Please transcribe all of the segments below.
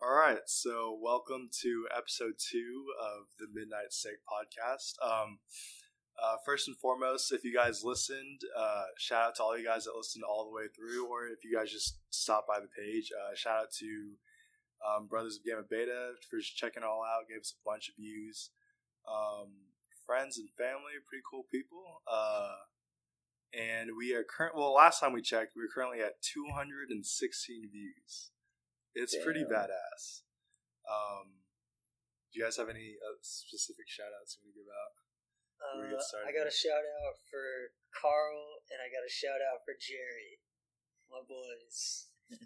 All right, so welcome to episode two of the Midnight Steak podcast. Um, uh, first and foremost, if you guys listened, uh, shout out to all you guys that listened all the way through, or if you guys just stopped by the page, uh, shout out to um, Brothers of Gamma Beta for checking it all out, gave us a bunch of views. Um, friends and family, pretty cool people. Uh, and we are current. Well, last time we checked, we were currently at 216 views. It's pretty badass. Um, do you guys have any uh, specific shout outs you want to give out? Uh, I got a shout out for Carl and I got a shout out for Jerry, my boys.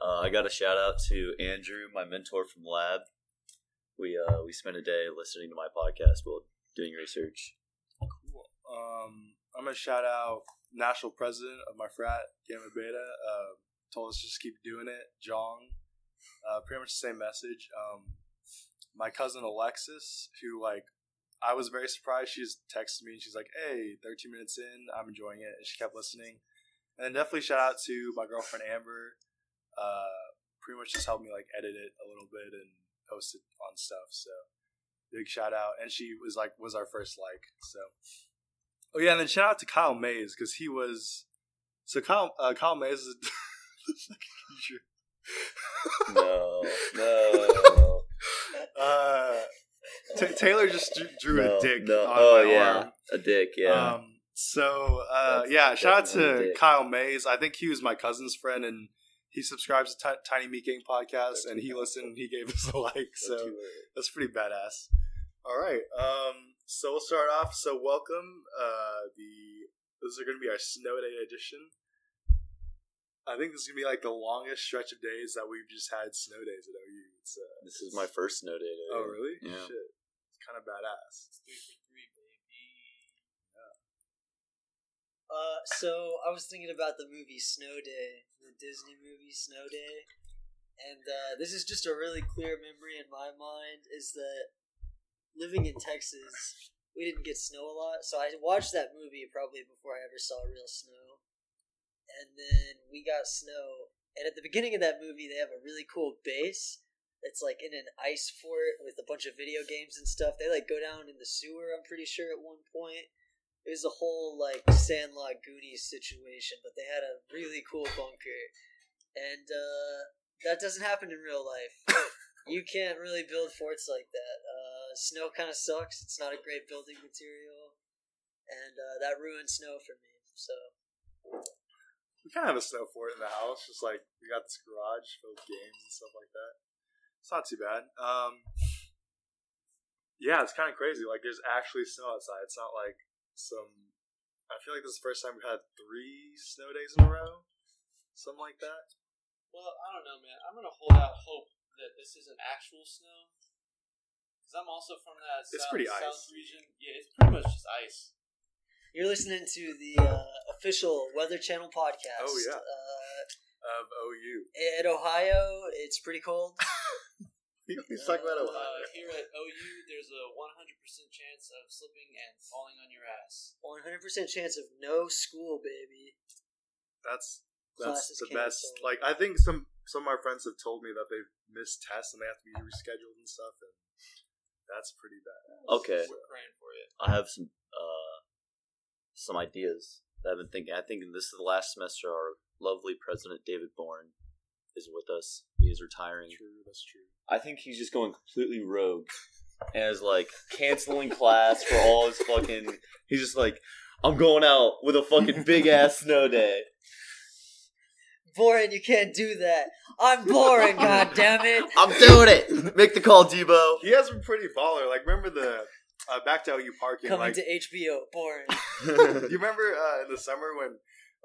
Uh, I got a shout out to Andrew, my mentor from lab. We uh, we spent a day listening to my podcast while doing research. Cool. Um, I'm gonna shout out national president of my frat, Gamma Beta. Told us to just keep doing it. Jong. Uh, pretty much the same message. Um, my cousin Alexis, who like, I was very surprised. She just texted me and she's like, "Hey, 13 minutes in, I'm enjoying it," and she kept listening. And then definitely shout out to my girlfriend Amber. Uh, pretty much just helped me like edit it a little bit and post it on stuff. So big shout out. And she was like, was our first like. So oh yeah, and then shout out to Kyle Mays because he was. So Kyle uh, Kyle Mays is. No, no, uh, Ta Taylor just drew, drew no, a dick. no. on Oh my yeah, arm. a dick. Yeah. Um, so uh, yeah, shout out to. Kyle Mays. I think he was my cousin's friend, and he subscribes to Ti- Tiny Meat Gang podcast, and he listened. He gave us a like, so that's pretty badass. All right, um, so we'll start off. So welcome. Uh, the this is going to be our snow day edition. I think this is gonna be like the longest stretch of days that we've just had snow days at OU. It's uh, this is my first snow day. Today. oh really? Yeah. Shit, it's kind of badass. It's pretty great, baby. Uh, so I was thinking about the movie Snow Day, the Disney movie Snow Day, and uh, this is just a really clear memory in my mind. Is that living in Texas, we didn't get snow a lot, so I watched that movie probably before I ever saw real snow, and then we got snow. And at the beginning of that movie, they have a really cool base that's like in an ice fort with a bunch of video games and stuff. They like go down in the sewer. I'm pretty sure at one point it was a whole like Sandlot Goonies situation, but they had a really cool bunker, and uh, that doesn't happen in real life. you can't really build forts like that. Uh, snow kind of sucks. It's not a great building material, and uh, that ruined snow for me. So We kind of have a snow fort in the house. Just like we got this garage filled with games and stuff like that. It's not too bad. Um, yeah, it's kind of crazy. Like there's actually snow outside. It's not like some. I feel like this is the first time we've had three snow days in a row, something like that. Well, I don't know, man. I'm gonna hold out hope that this isn't actual snow. Cause I'm also from that It's south, pretty south ice. region. Yeah, it's pretty much just ice. You're listening to the uh, official Weather Channel podcast. Oh, yeah. Uh, Of OU, at Ohio, it's pretty cold. we always talk about Uh, Ohio. here at OU, there's a 100% chance of slipping and falling on your ass. 100% chance of no school, baby. That's that's Classes the best. canceled. Like I think some some of my friends have told me that they've missed tests and they have to be rescheduled and stuff, and that's pretty bad. Okay. We're praying for you. I have some uh, some ideas that I've been thinking. I think this is the last semester. Our lovely president David Boren is with us. He is retiring. True, that's true. I think he's just going completely rogue and is like canceling class for all his fucking. He's just like, I'm going out with a fucking big ass snow day. Boring, you can't do that. I'm boring, god damn it. I'm doing it. Make the call, Debo. He has been pretty baller. Like remember the uh, back to OU parking. Coming like, to HBO, boring. you remember uh, in the summer when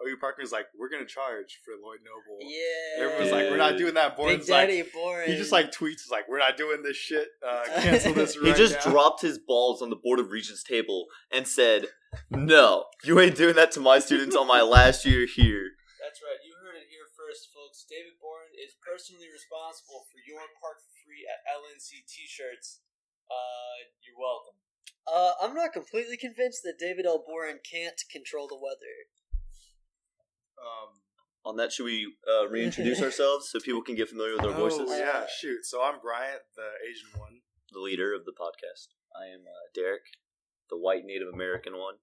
OU parking was like, "We're gonna charge for Lloyd Noble." Yeah. Everyone's like, "We're not doing that." Big Boren's like, Daddy, boring. he just like tweets, he's like, "We're not doing this shit. Uh, cancel this." he just now." dropped his balls on the board of regents table and said, "No, you ain't doing that to my students on my last year here." That's right. You heard it here first, folks. David Boren is personally responsible for your park for free at LNC T-shirts. Uh, you're welcome. Uh, I'm not completely convinced that David L. Boren can't control the weather. Um, on that, should we uh, reintroduce ourselves so people can get familiar with our voices? Oh yeah, shoot. So I'm Bryant, the Asian one. The leader of the podcast. I am uh, Derek, the white Native American one.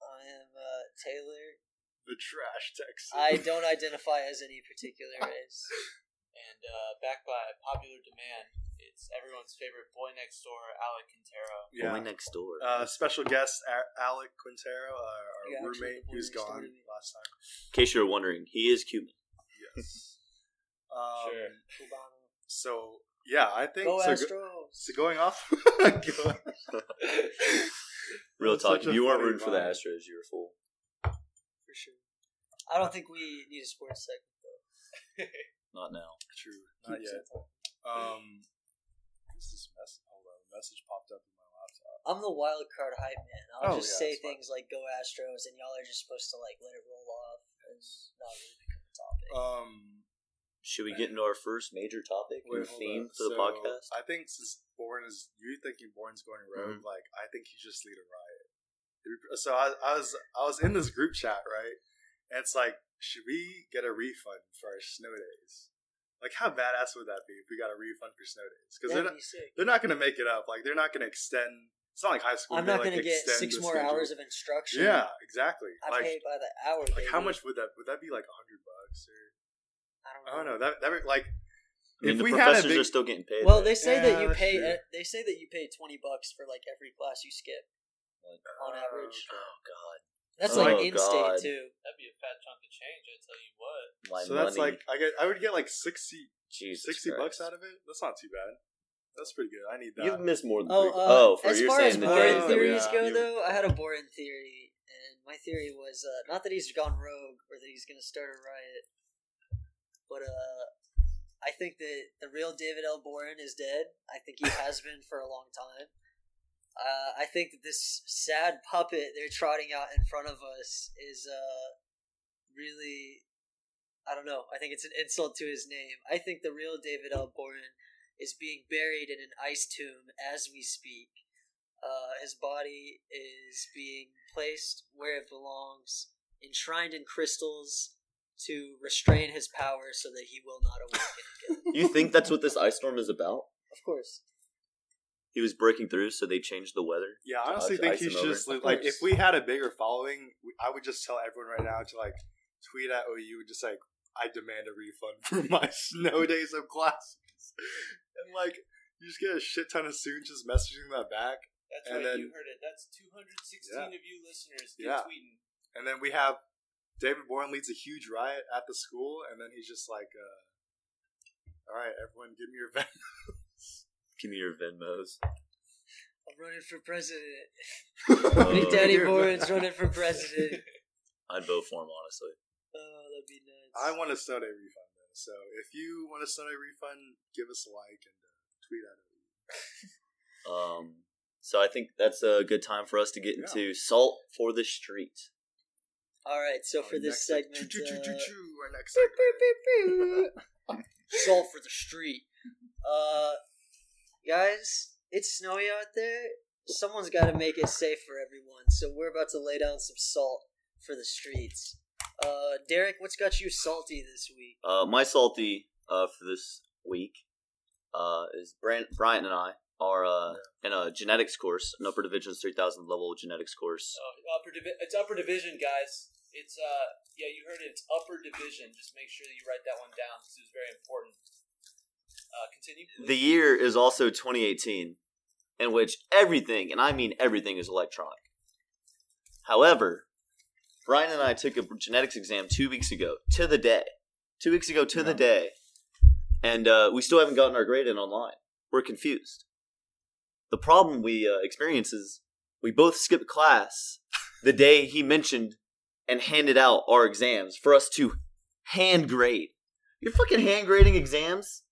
I am uh, Taylor. The trash Texan. I don't identify as any particular race. And uh, back by popular demand, it's everyone's favorite boy next door, Alec Quintero. yeah. Boy next door. Uh, special guest A- Alec Quintero, uh, our Yeah, roommate the who's boy next door gone last time. In case you're wondering, he is Cuban. Yes. um, Sure. So yeah, I think Go so. Astros. Go, so going off. Real talk. If you weren't rooting for the. Astros, you were a fool. for sure. I don't think we need a sports segment though. Not now. True. Not yet. Um, message popped up in my laptop. I'm the wild card hype man. I'll Oh, just yeah, say that's fine. things like "Go Astros," and y'all are just supposed to like let it roll off and not really become a topic. Um, Should we get into our first major topic or wait, hold theme on. for the So, podcast? I think since Boren is you thinking Boren's going rogue, like I think he just lead a riot. So I, I was I was in this group chat right, and it's like, should we get a refund for our snow days? Like, how badass would that be if we got a refund for snow days? Because they're not, be sick. they're not going to make it up. Like, they're not going to extend. It's not like high school. I'm not like, gonna get extend six more schedule. hours of instruction. Yeah, exactly. I like, pay by the hour. like how much would that? Would that be like a hundred bucks or? I don't know. I don't know. That that would, like I mean, if the we had professors big- are still getting paid. Well, right? they say Yeah, that you pay. true. Uh, they say that you pay twenty bucks for like every class you skip on Oh, average. oh God, That's Oh, like in God. state too. That'd be a fat chunk of change, I tell you what. my so that's like I get I would get like 60, Jesus 60 bucks out of it. That's not too bad. That's pretty good. I need that. You've missed more than Oh, three. uh, oh, for as far as saying the boring days that we- theories yeah. go, you- though, I had a boring theory, and my theory was uh, not that he's gone rogue or that he's going to start a riot, but uh, I think that the real David L. Boren is dead. I think he has been for a long time. Uh, I think that this sad puppet they're trotting out in front of us is uh, really, I don't know. I think it's an insult to his name. I think the real David L. Boren is being buried in an ice tomb as we speak. Uh, his body is being placed where it belongs, enshrined in crystals to restrain his power so that he will not awaken again. You think that's what this ice storm is about? of course. He was breaking through, so they changed the weather. yeah, I honestly Ice- think he's he him should over. just like if we had a bigger following, I would just tell everyone right now to like tweet at OU just like I demand a refund for my snow days of classes, and like you just get a shit ton of students just messaging that back. That's And right, then- you heard it. That's 216 Yeah. of you listeners. Get Yeah. tweeting. And then we have David Boren leads a huge riot at the school, and then he's just like, uh, "All right, everyone, give me your ven." Give me your Venmos. I'm running for president. Oh. Big Daddy Your- Boren's running for president. I'd vote for him, honestly. Oh, that'd be nice. I want a snow day refund though. So if you want a snow day refund, give us a like and uh, tweet at it. Um, so I think that's a good time for us to get Yeah. into salt for the street. All right, so for Our this next seg- segment, choo, choo, choo, uh, choo, our next segment. salt for the street. Uh, guys, it's snowy out there. Someone's got to make it safe for everyone. So we're about to lay down some salt for the streets. Uh, Derek, what's got you salty this week? Uh, my salty uh, for this week uh, is Brand- Bryant and I are uh, in a genetics course, an upper divisions 3000 level genetics course. So upper divi- it's upper division, guys. It's uh yeah, you heard it. It's upper division. Just make sure that you write that one down because it's very important. Uh, continue. Please. The year is also 2018, in which everything, and I mean everything, is electronic. However, Brian and I took a genetics exam two weeks ago to the day. Two weeks ago to the day. And uh, we still haven't gotten our grade in online. We're confused. The problem we uh, experience is we both skipped class the day he mentioned and handed out our exams for us to hand grade. You're fucking hand grading exams?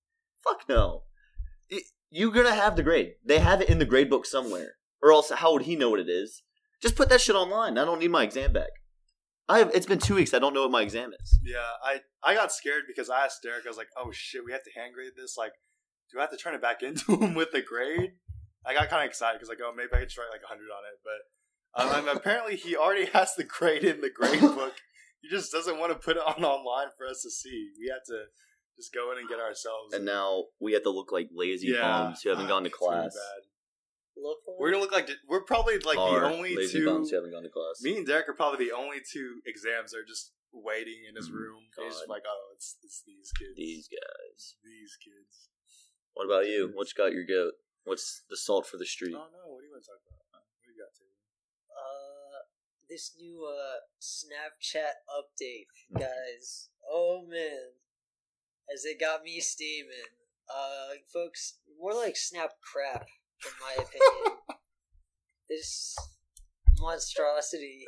Fuck no. It- you're gonna have the grade. They have it in the grade book somewhere. Or else, how would he know what it is? Just put that shit online. I don't need my exam back. I have. It's been two weeks. I don't know what my exam is. Yeah, I I got scared because I asked Derek. I was like, "Oh shit, we have to hand grade this. Like, do I have to turn it back into him with the grade?" I got kind of excited because like, "Oh, maybe I could just write like hundred on it." But um, apparently, he already has the grade in the grade book. he just doesn't want to put it on online for us to see. We have to just go in and get ourselves. And now we have to look like lazy Yeah. bums who haven't gone to It's really class. Look We're gonna look like we're probably like Are the only lazy two. bums who haven't gone to class. Me and Derek are probably the only two exams that are just waiting in his Mm, room. He's just God. like, oh, it's it's these kids. These guys. These kids. What about you? What's got your goat? What's the salt for the street? Oh no, what do you want to talk about? What do you got to? uh this new uh Snapchat update, guys. Oh man, as it got me steaming. Uh, folks, more like Snap crap, in my opinion. this monstrosity.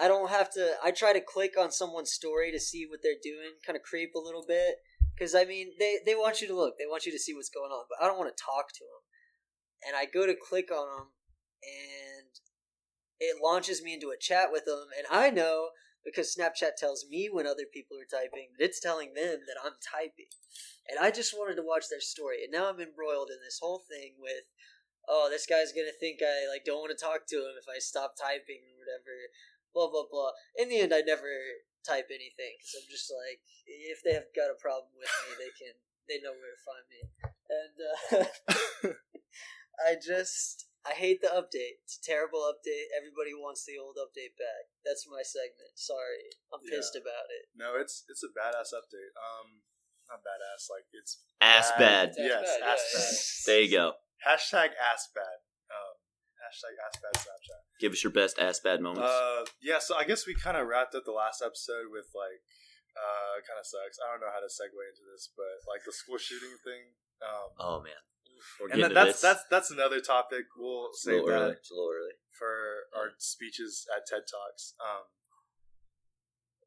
I don't have to. I try to click on someone's story to see what they're doing, kind of creep a little bit. Because, I mean, they, they want you to look, they want you to see what's going on, but I don't want to talk to them. And I go to click on them, and it launches me into a chat with them. And I know because Snapchat tells me when other people are typing, but it's telling them that I'm typing. And I just wanted to watch their story. And now I'm embroiled in this whole thing with, oh, this guy's to think I like don't want to talk to him if I stop typing or whatever. Blah, blah, blah. In the end, I never type anything because I'm just like, if they have got a problem with me, they can, they know where to find me. And uh, I just, I hate the update. It's a terrible update. Everybody wants the old update back. That's my segment. Sorry, I'm Yeah. pissed about it. No, it's it's a badass update. Um, not badass. Like it's Ass bad. Ass Yes, bad, ass yeah, bad. There you go. Hashtag ass bad. Um, hashtag ass bad Snapchat. Give us your best ass bad moments. Uh, yeah. So I guess we kind of wrapped up the last episode with like, uh, kind of sucks. I don't know how to segue into this, but like the school shooting thing. Um, oh man, we're and that, that's this. that's that's another topic. We'll It's a save little early. that It's a little early. for our speeches at TED Talks. Um,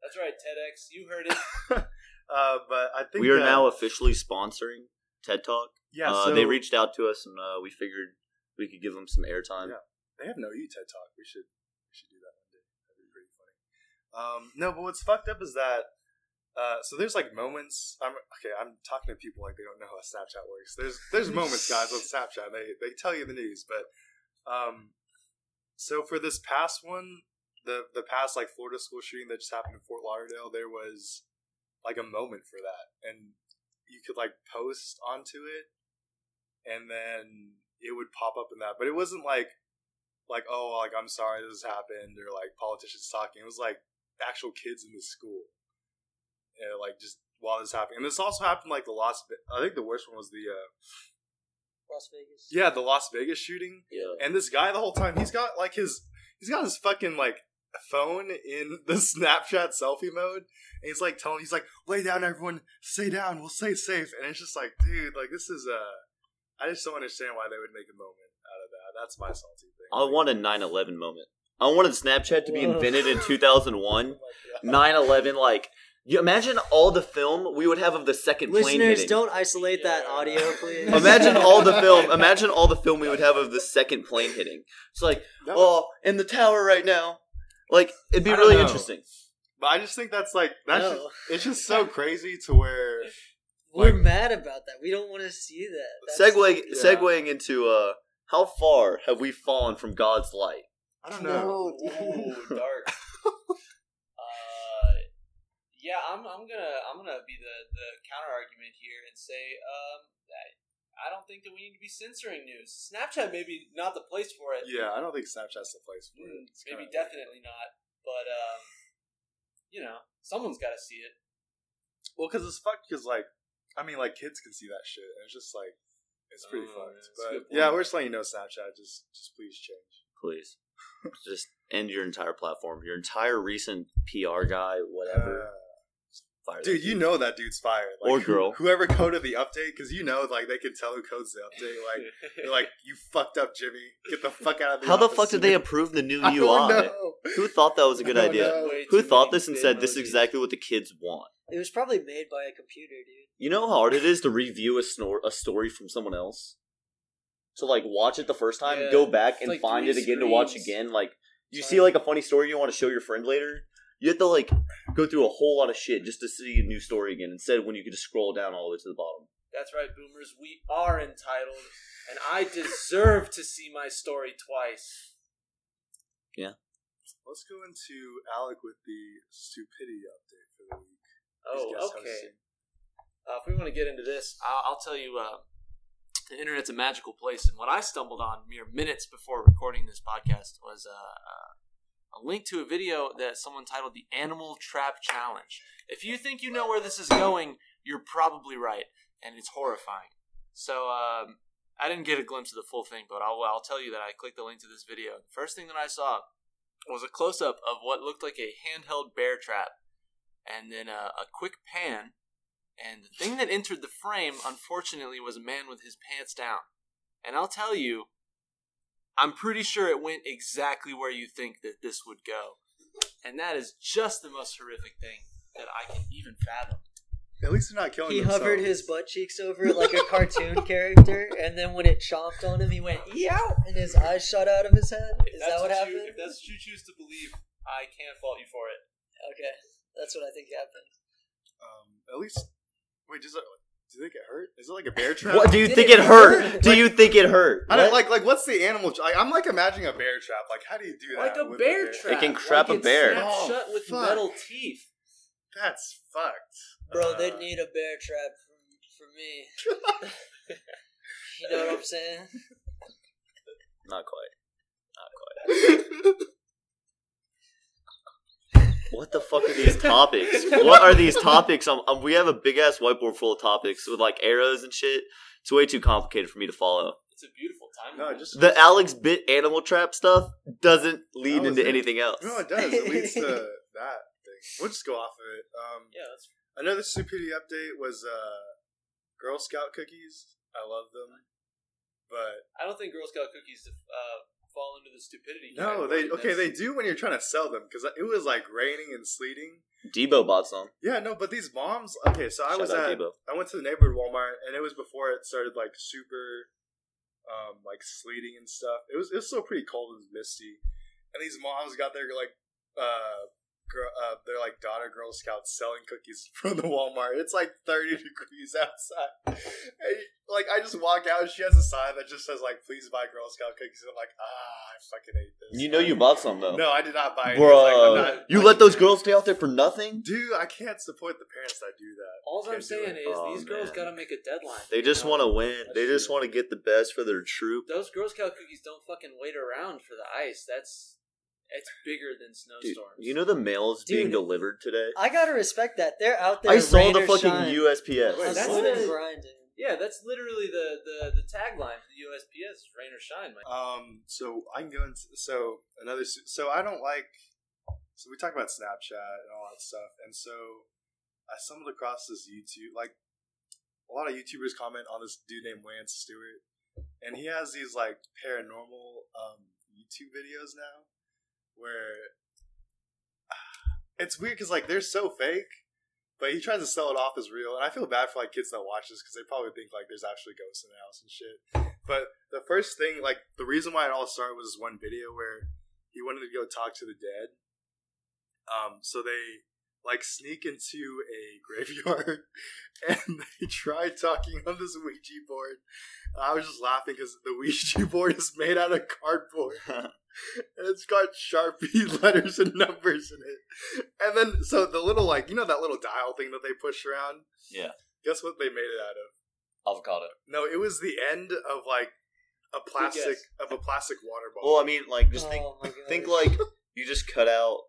That's right, TEDx. You heard it. uh, but I think We are that- now officially sponsoring TED Talk. Yeah, uh, so they reached out to us, and uh, we figured we could give them some airtime. Yeah. They have no you TED Talk. We should we should do that one day. That'd be pretty funny. Um, no, but what's fucked up is that. Uh, so there's like moments. I'm okay. I'm talking to people like they don't know how Snapchat works. There's there's moments, guys, on Snapchat. They they tell you the news, but um, so for this past one, the the past like Florida school shooting that just happened in Fort Lauderdale, there was like a moment for that, and you could like post onto it, and then it would pop up in that. But it wasn't like like oh like I'm sorry this happened or like politicians talking. It was like actual kids in the school, you like just while this happened. And this also happened like the Las. Ve- I think the worst one was the uh, Las Vegas. yeah the Las Vegas shooting. Yeah. And this guy the whole time he's got like his he's got his fucking like phone in the Snapchat selfie mode. And he's like telling he's like lay down everyone stay down we'll stay safe. And it's just like dude like this is uh I just don't understand why they would make a moment out of that. That's my salty thing. I want a 9/11 moment. I wanted Snapchat to be invented in 2001. Oh 9/11, like you imagine all the film we would have of the second plane Listeners, hitting. don't isolate that Yeah. audio, please. Imagine all the film. Imagine all the film we would have of the second plane hitting. It's like, That- oh, in the tower right now. Like it'd be I don't really know. interesting. But I just think that's like that's No. just, it's just so crazy to where We're like- mad about that. We don't want to see that. That's- Segue, yeah. segueing into uh, how far have we fallen from God's light? I don't know. No, dude. Ooh, dark. Yeah, I'm, I'm gonna I'm gonna be the, the counter argument here and say um, that I don't think that we need to be censoring news. Snapchat maybe not the place for it. Yeah, I don't think Snapchat's the place for Mm, it. It's maybe kinda- definitely not. But um, you know, someone's got to see it. Well, because it's fucked. Because like, I mean, like kids can see that shit, and it's just like, it's pretty Oh, fucked. yeah, but yeah, we're just letting you know, Snapchat. Just, just please change. Please, just end your entire platform. Your entire recent PR guy, whatever. Uh, Fire that dude, you know that dude's fired. Like, Or who- girl. whoever coded the update, because you know, like they can tell who codes the update. Like, they're like, you fucked up, Jimmy. Get the fuck out of the How the fuck did they approve the new I UI? don't know. Who thought that was a good idea? know. Who thought this and said this is exactly what the kids want? It was probably made by a computer, dude. You know how hard it is to review a snor- a story from someone else. To like watch it the first time, Yeah. go back It's and like find it again to watch again. Like you see like a funny story you want to show your friend later. You have to like go through a whole lot of shit just to see a new story again. Instead, when you could just scroll down all the way to the bottom. That's right, boomers. We are entitled, and I deserve to see my story twice. Yeah. Let's go into Alec with the stupidity update for the week. Oh, okay. Uh, if we want to get into this, I'll, I'll tell you. Uh, the internet's a magical place, and what I stumbled on mere minutes before recording this podcast was uh, uh, a link to a video that someone titled "The Animal Trap Challenge." If you think you know where this is going, you're probably right, and it's horrifying. So um, I didn't get a glimpse of the full thing, but I'll, I'll tell you that I clicked the link to this video. The first thing that I saw was a close up of what looked like a handheld bear trap, and then a, a quick pan and the thing that entered the frame, unfortunately, was a man with his pants down. And I'll tell you, I'm pretty sure it went exactly where you think that this would go. And that is just the most horrific thing that I can even fathom. At least they're not killing He themselves. hovered his butt cheeks over it like a cartoon character, and then when it chomped on him, he went yow, and his eyes shot out of his head. If Is that's that what You, happened? if that's what you choose to believe, I can't fault you for it. Okay, that's what I think happened. Um, at least, wait, does it? Do they get hurt? Is it like a bear trap? What do you Did think it it hurt? hurt? Do you think it hurt? I don't like like what's the animal? Like, I'm like imagining a bear trap. Like how do you do that? Like a with bear a trap. It can trap like a bear. It's Oh, shut with fuck. metal teeth. That's fucked, Bro, Uh, they'd need a bear trap for, for me. you know what I'm saying? Not quite. Not quite. What the fuck are these topics? What are these topics? Um, um, we have a big ass whiteboard full of topics with like arrows and shit. It's way too complicated for me to follow. It's a beautiful time. No, just The Alex bit animal trap stuff doesn't lead into it. anything else. no, it does. It leads to that thing. We'll just go off of it. Um, Yeah, that's another stupidity update was uh, Girl Scout cookies. I love them, but I don't think Girl Scout cookies uh, fall into the stupidity. no, they okay. That's- They do when you're trying to sell them because it was like raining and sleeting. Debo bought some. Yeah, no, but these moms. Okay, so I Shout was at. Debo. I went to the neighborhood Walmart, and it was before it started like super, um, like sleeting and stuff. It was it was still pretty cold and misty, and these moms got their like, uh, girl, uh, their like daughter Girl Scouts selling cookies from the Walmart. It's like thirty degrees outside. And, like I just walk out, and she has a sign that just says like, "Please buy Girl Scout cookies." And I'm like, ah, I fucking hate this. You know you bought some though. No, I did not buy it. Bro, Like, not- you I let those girls stay out there for nothing? Dude, I can't support the parents that do that. All I'm saying is Oh, these girls got to make a deadline. They just you know? want to win. They just true. want to get the best for their troop. Those Girl Scout cookies don't fucking wait around for the ice. That's it's bigger than Dude, snowstorms. you know the mail's being Dude. delivered today? I gotta respect that. They're out there. I saw the fucking shine, USPS. Wait, that's hustling and grinding. yeah, that's literally the the the tagline for the USPS: "Rain or shine." Man. Um, so I can go into so another. So I don't like. So we talk about Snapchat and all that stuff, and so I stumbled across this YouTube. Like a lot of YouTubers comment on this dude named Lance Stewart, and he has these like paranormal um, YouTube videos now, where it's weird because like they're so fake. But he tries to sell it off as real, and I feel bad for like kids that watch this because they probably think like there's actually ghosts in the house and shit. But the first thing, like the reason why it all started was one video where he wanted to go talk to the dead. Um, so they like sneak into a graveyard and they try talking on this Ouija board. I was just laughing because the Ouija board is made out of cardboard and it's got Sharpie letters and numbers in it. And then, so the little like you know that little dial thing that they push around. Yeah. Guess what they made it out of? Avocado. No, it was the end of like a plastic of a plastic water bottle. Well. I mean, like, just think, Oh think like you just cut out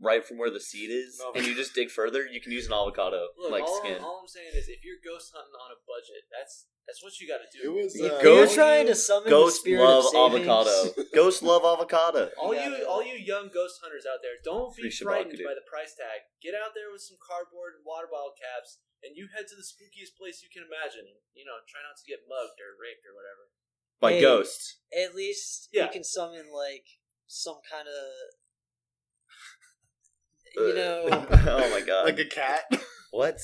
right from where the seed is, No. and you just dig further. You can use an avocado Look, like all, skin. all I'm saying is, if you're ghost hunting on a budget, that's that's what you got to do. It was, If uh, you're trying to summon Ghost the spirit love of avocado. Ghost love avocado. all Yeah, you yeah. all you young ghost hunters out there, don't be Free frightened dude. by the price tag. Get out there with some cardboard and water bottle caps, and you head to the spookiest place you can imagine. You know, try not to get mugged or raped or whatever. By Hey. ghosts. At least Yeah. you can summon like some kind of, you know. oh my god. like a cat. what?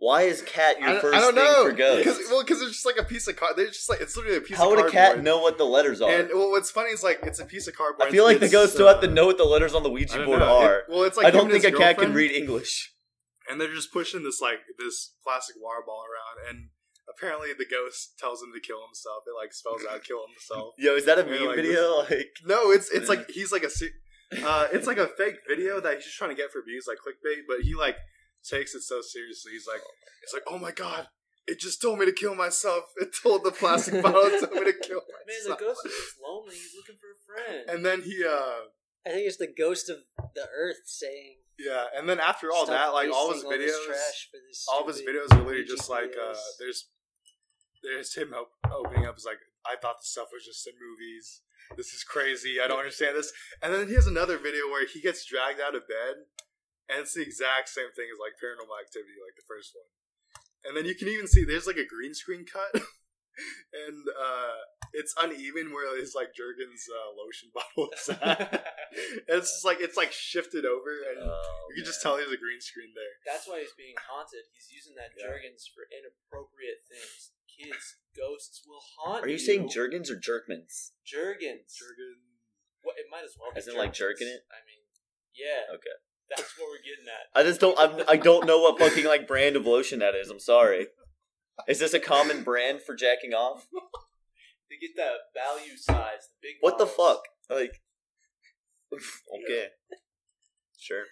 Why is cat your I, first I don't thing know for ghosts? because well, because it's just like a piece of card. They're just like it's literally a piece. How of would a cat know what the letters are? And well, what's funny is like it's a piece of cardboard. I feel like the It's, ghosts still uh, have to know what the letters on the Ouija board know. are. It- well, it's like I don't think a cat can read English. And they're just pushing this like this plastic water ball around, and apparently the ghost tells him to kill himself. It like spells out kill himself. Yo, is that a Yeah, meme like video? Like, No, it's it's like he's like a. se- Uh, it's like a fake video that he's just trying to get for views, like clickbait. But he like takes it so seriously. He's like, he's like, oh my god, it just told me to kill myself. It told the plastic bottle it told me to kill myself. Man, the ghost is just lonely. He's looking for a friend. and then he, uh, I think it's the ghost of the earth saying. yeah, and then after all "Stop that, like all his wasting this videos, trash for this all of his videos are literally YouTube just like uh, there's there's him op- opening up. Is like I thought this stuff was just in movies. This is crazy. I don't understand this. And then he has another video where he gets dragged out of bed, and it's the exact same thing as like Paranormal Activity, like the first one. And then you can even see there's like a green screen cut, and uh, it's uneven where his like Jergens uh, lotion bottle is at. it's just like it's like shifted over, and Oh, you can just tell there's a green screen there. That's why he's being haunted. He's using that Yeah. Jergens for inappropriate things. Kids, ghosts will haunt Are you you. saying Jergens or Jerkmans? Jergens? Jergens. What? It might as well. be As in, like, jerking it? I mean, yeah. Okay. That's what we're getting at. I just don't. I'm, I don't know what fucking like brand of lotion that is. I'm sorry. Is this a common brand for jacking off? They get that value size, the big. What the fuck? Like, okay, sure.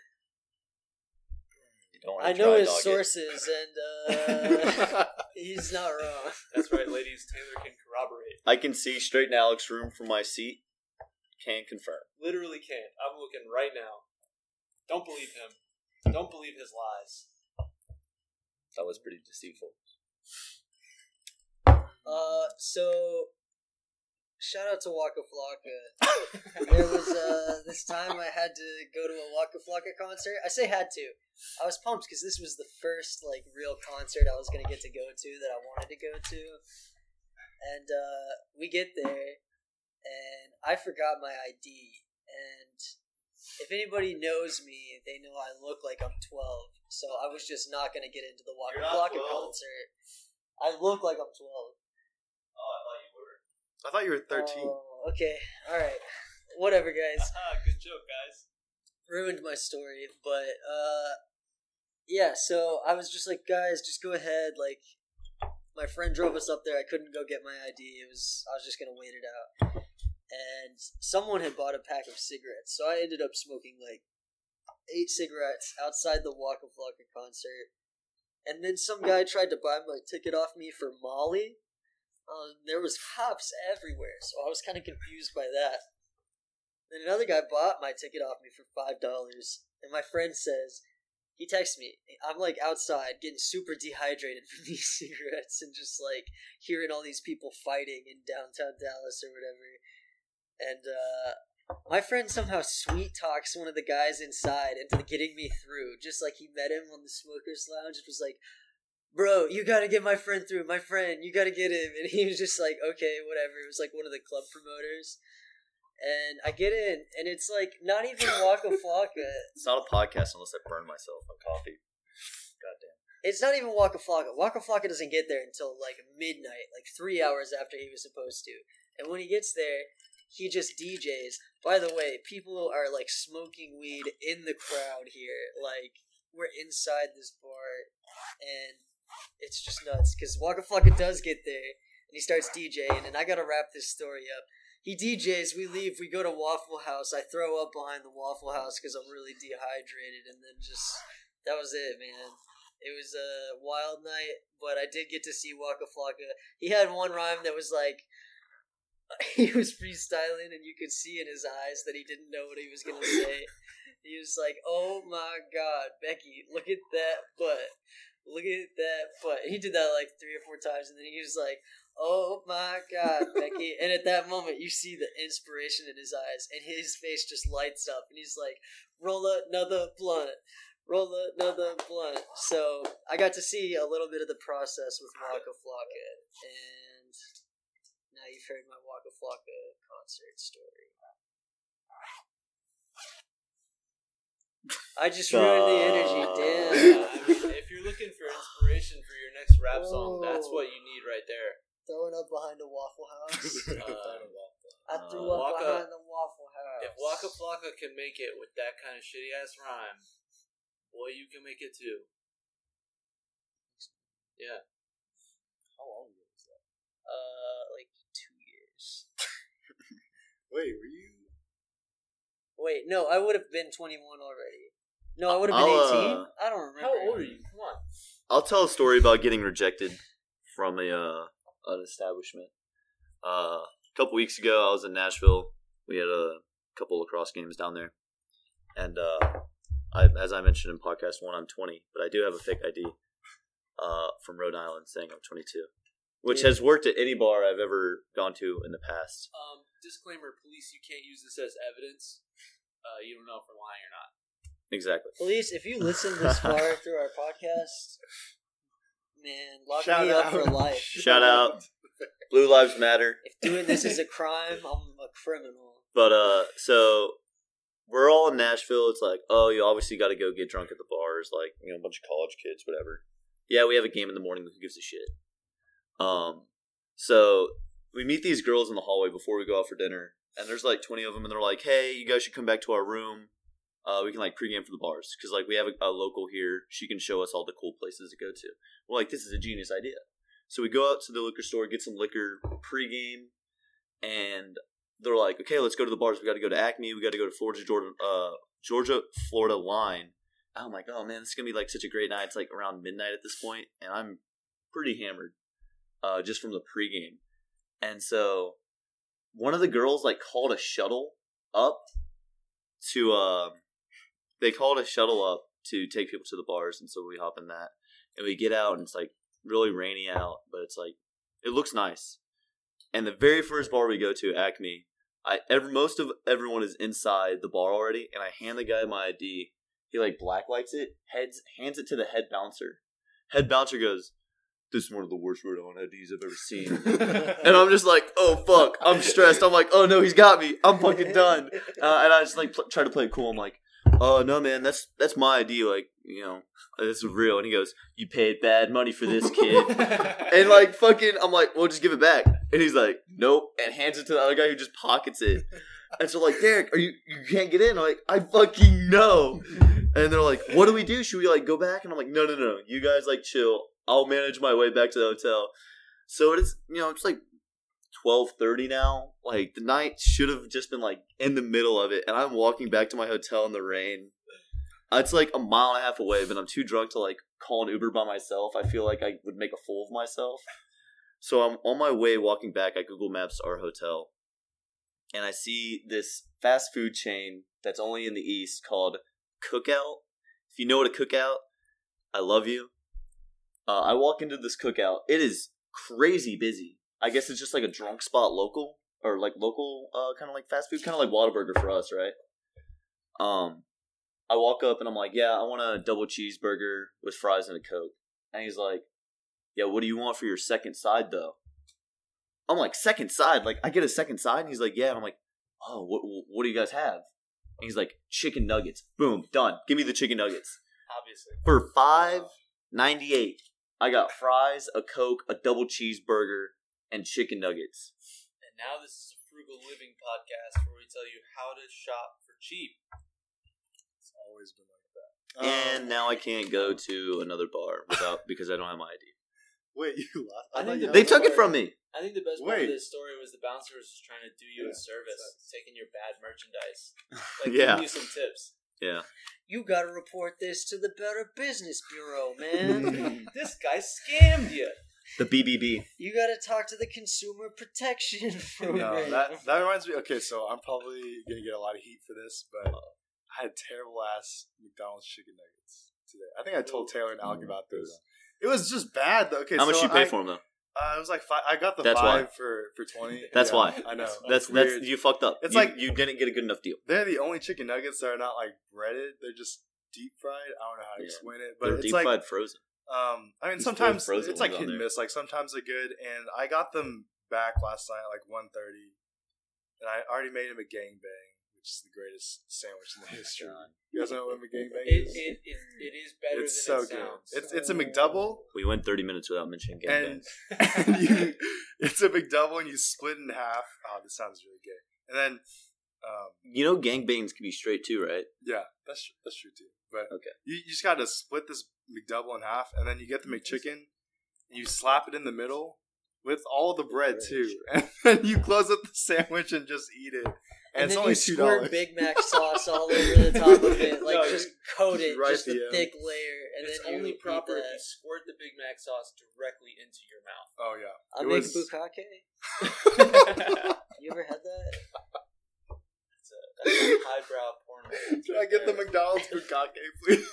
You don't want I know his dog it. sources, and uh, he's not wrong. That's right, ladies. Taylor can corroborate. I can see straight in Alex's room from my seat. Can confirm. Literally can't. I'm looking right now. Don't believe him. Don't believe his lies. That was pretty deceitful. Uh, so shout out to Waka Flocka. there was uh this time I had to go to a Waka Flocka concert. I say had to. I was pumped because this was the first like real concert I was gonna get to go to that I wanted to go to. And uh, we get there, and I forgot my ID. And if anybody knows me, they know I look like I'm 12. So I was just not gonna get into the Waka Flocka 12. concert. I look like I'm 12. Oh, I thought you were. I thought you were 13. Oh, okay, all right, whatever, guys. Haha, Good joke, guys. Ruined my story, but uh, yeah. So I was just like, guys, just go ahead. Like, my friend drove us up there. I couldn't go get my ID. It was I was just gonna wait it out, and someone had bought a pack of cigarettes, so I ended up smoking like eight cigarettes outside the Waka Flocka concert. And then some guy tried to buy my ticket off me for Molly. Um, there was cops everywhere, so I was kind of confused by that. Then another guy bought my ticket off me for five dollars, and my friend says he texts me. I'm like outside getting super dehydrated from these cigarettes and just like hearing all these people fighting in downtown Dallas or whatever. And uh, my friend somehow sweet talks one of the guys inside into getting me through, just like he met him on the smokers lounge. It was like, bro, you gotta get my friend through. My friend, you gotta get him. And he was just like, okay, whatever. It was like one of the club promoters. And I get in, and it's like not even Waka Flocka. It's not a podcast unless I burn myself on coffee. Goddamn. It's not even Waka Flocka. Waka Flocka doesn't get there until like midnight, like three hours after he was supposed to. And when he gets there, he just DJs. By the way, people are like smoking weed in the crowd here. Like we're inside this bar, and it's just nuts because Waka Flocka does get there, and he starts DJing. And I gotta wrap this story up. He DJs, we leave, we go to Waffle House. I throw up behind the Waffle House because I'm really dehydrated, and then just that was it, man. It was a wild night, but I did get to see Waka Flocka. He had one rhyme that was like he was freestyling, and you could see in his eyes that he didn't know what he was gonna say. He was like, "Oh my God, Becky, look at that butt! Look at that butt!" He did that like three or four times, and then he was like, "Oh my God, Becky!" and at that moment, you see the inspiration in his eyes, and his face just lights up, and he's like, "Roll another blunt." roll another blunt. So I got to see a little bit of the process with Waka Flocka, and now you've heard my Waka Flocka concert story. I just ruined the energy, damn. I mean, if you're looking for inspiration for your next rap song, that's what you need right there. Throwing up behind a Waffle House. I threw Uh, up Waka- behind the Waffle House. If Waka Flocka can make it with that kind of shitty ass rhyme, boy, you can make it too. Yeah. How long ago was that? Uh, like two years. Wait, were you? Wait, no, I would have been 21 already. No, I would have been I'll, 18. uh, I don't remember. How old are you? Come on. I'll tell a story about getting rejected from a uh, an establishment. Uh, a couple weeks ago, I was in Nashville. We had a couple lacrosse games down there, and uh, I, as I mentioned in podcast one, I'm 20, but I do have a fake ID uh, from Rhode Island saying I'm 22, which Yeah. has worked at any bar I've ever gone to in the past. Um, disclaimer: Police, you can't use this as evidence. Uh, you don't know if we're lying or not. Exactly. Police, if you listen this far through our podcast, man, lock Shout me up out. for life. Shout out. Blue Lives Matter. If doing this is a crime, I'm a criminal. But uh, so we're all in Nashville. It's like, oh, you obviously got to go get drunk at the bars, like you know, a bunch of college kids, whatever. Yeah, we have a game in the morning. Who gives a shit? Um, so we meet these girls in the hallway before we go out for dinner, and there's like twenty of them, and they're like, hey, you guys should come back to our room. Uh, we can like pregame for the bars because like we have a, a local here. She can show us all the cool places to go to. We're like, this is a genius idea. So we go out to the liquor store, get some liquor pregame, and they're like, okay, let's go to the bars. We got to go to Acme. We got to go to Florida, Georgia, uh, Georgia, Florida line. I'm like, oh man, this is gonna be like such a great night. It's like around midnight at this point, and I'm pretty hammered, uh, just from the pregame. And so, one of the girls like called a shuttle up to, uh, they called a shuttle up to take people to the bars, and so we hop in that, and we get out, and it's like really rainy out, but it's like it looks nice. And the very first bar we go to, Acme, I ever most of everyone is inside the bar already, and I hand the guy my ID. He like blacklights it, heads hands it to the head bouncer. Head bouncer goes, "This is one of the worst word on IDs I've ever seen." and I'm just like, "Oh fuck!" I'm stressed. I'm like, "Oh no, he's got me. I'm fucking done." Uh, and I just like pl- try to play it cool. I'm like, "Oh no, man, that's that's my ID. Like, you know, this is real." And he goes, "You paid bad money for this, kid." and like fucking, I'm like, well, just give it back. And he's like, nope, and hands it to the other guy who just pockets it. And so like, Derek, are you you can't get in? I'm like, I fucking know. And they're like, what do we do? Should we like go back? And I'm like, no, no, no, you guys like chill. I'll manage my way back to the hotel. So it is, you know, it's like twelve thirty now. Like the night should have just been like in the middle of it, and I'm walking back to my hotel in the rain. It's like a mile and a half away, but I'm too drunk to like call an Uber by myself. I feel like I would make a fool of myself. So I'm on my way walking back. I Google Maps our hotel, and I see this fast food chain that's only in the east called Cookout. If you know what a cookout, I love you. Uh, I walk into this cookout. It is crazy busy. I guess it's just like a drunk spot local or like local uh, kind of like fast food, kind of like Whataburger for us, right? Um, I walk up and I'm like, yeah, I want a double cheeseburger with fries and a coke. And he's like, yeah, what do you want for your second side though? I'm like, second side? Like, I get a second side? And he's like, yeah. And I'm like, oh, what, what do you guys have? And he's like, chicken nuggets. Boom, done. Give me the chicken nuggets. Obviously. For five ninety eight, I got fries, a coke, a double cheeseburger, and chicken nuggets. And now this is a frugal living podcast where we tell you how to shop for cheap. It's always been like that. and Um, now I can't go to another bar without because I don't have my ID. wait, you lost? I think thought you They had took it from me. I think the best part Wait. of this story was the bouncer was just trying to do you a service, that's- taking your bad merchandise, like Yeah. giving you some tips. Yeah. You gotta report this to the Better Business Bureau, man. This guy scammed you. The BBB. you gotta talk to the Consumer Protection Program. No, that that reminds me. Okay, so I'm probably gonna get a lot of heat for this, but I had terrible ass McDonald's chicken nuggets today. I think I told Taylor and Alec about this. It was just bad though. Okay, How much you pay I, for them though? Uh, it was like five. I got the That's why. five for for twenty. That's Yeah, why. I know. That's It's that's you fucked up. It's You- like- you didn't get a good enough deal. They're the only chicken nuggets that are not like breaded. They're just deep fried. I don't know how to Yeah. explain it, but They're it's deep like fried frozen. Um. I mean, Just sometimes it's like ones hit and miss. Like sometimes they're good, and I got them back last night at like 1.30, and I already made him a gangbang, which is the greatest sandwich in the history. God. You guys know what a gangbang It, is? it, it, it is better it's than so it good. It's it's a McDouble, We went 30 minutes without mentioning and, gangbang. and you it's a McDouble, and you split in half. Oh, this sounds really good. And then, um, You know gangbangs can be straight too, right? yeah, that's that's true too. But Okay. you, you just got to split this McDouble in half, and then you get the McChicken, and you slap it in the middle with all the bread too, and then you close up the sandwich and just eat it. and, it's then only you two squirt dollars. Big Mac sauce all over the top of it, like No, just coat it, right just a end. thick layer, and it's then only eat proper if you squirt the Big Mac sauce directly into your mouth. Oh yeah, I it make was- bukkake. You ever had that? That's a, that's a highbrow porn. Can I get the McDonald's bukkake, please?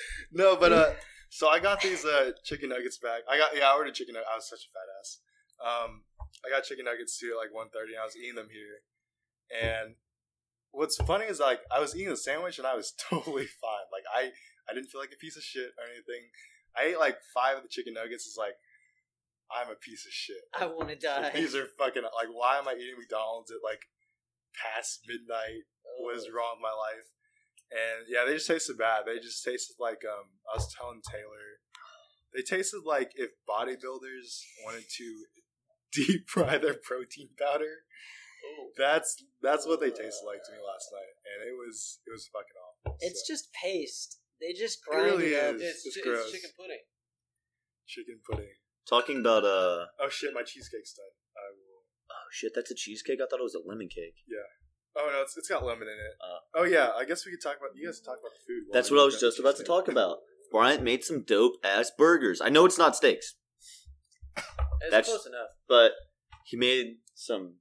no, but uh, so I got these uh chicken nuggets back. I got yeah, I ordered chicken. nug- I was such a fat ass. Um, I got chicken nuggets too at like 1.30 and I was eating them here. And what's funny is like I was eating a sandwich and I was totally fine. Like I I didn't feel like a piece of shit or anything. I ate like five of the chicken nuggets. It's like I'm a piece of shit. I want to die. These are fucking like why am I eating McDonald's at like past midnight? What is wrong with my life? And yeah, they just tasted bad. They just tasted like um I was telling Taylor. They tasted like if bodybuilders wanted to deep fry their protein powder. Oh, That's that's what they tasted like to me last night, and it was it was fucking awful. It's So, just paste. They just It grind really it up. is. it's, It's chi- gross. it's chicken pudding. chicken pudding. Talking about uh Oh shit, my cheesecake's done. I will. oh shit, that's a cheesecake. I thought it was a lemon cake. Oh no, it's, it's got lemon in it. Uh. oh yeah, I guess we could talk about you guys talk about the food. That's what I was just about to talk about. Bryant made some dope ass burgers. I know it's not steaks, It's That's- close enough. but he made some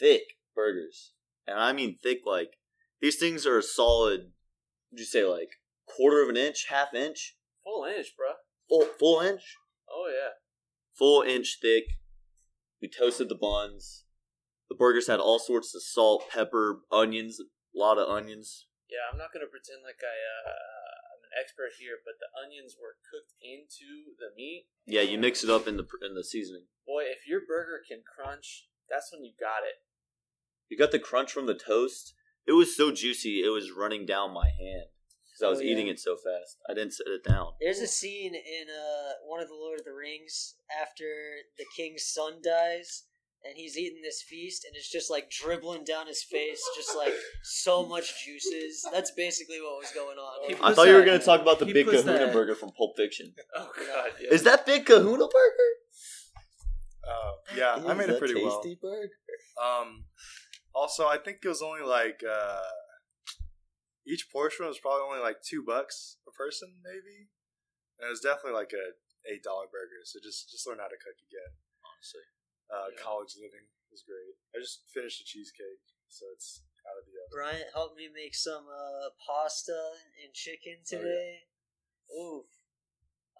thick burgers, and I mean thick. Like these things are a solid. Would you say like quarter of an inch, half inch, Full inch, bro. full full inch, Oh yeah. full inch thick. We toasted the buns. The burgers had all sorts of salt, pepper, onions, a lot of onions. Yeah, I'm not gonna pretend like I uh, I'm an expert here, but the onions were cooked into the meat. Yeah, you mix it up in the in the seasoning. Boy, if your burger can crunch, that's when you got it. You got the crunch from the toast. It was so juicy, it was running down my hand because I was Oh, yeah. eating it so fast. I didn't set it down. There's a scene in uh, one of the Lord of the Rings after the king's son dies, and he's eating this feast, and it's just like dribbling down his face, just like so much juices. That's basically what was going on. He I puts thought you were going to talk about the Big Kahuna that- burger from Pulp Fiction. Oh god, yeah. Is that Big Kahuna burger? Oh yeah, I made it pretty well. burger. Um, also, I think it was only like uh, each portion was probably only like two bucks a person, maybe. And it was definitely like a eight dollar burger. So just just learn how to cook again. Honestly, Uh, Yeah. College living was great. I just finished the cheesecake, so it's out of the oven. Bryant helped me make some uh, pasta and chicken Oh, yeah. today. Oof,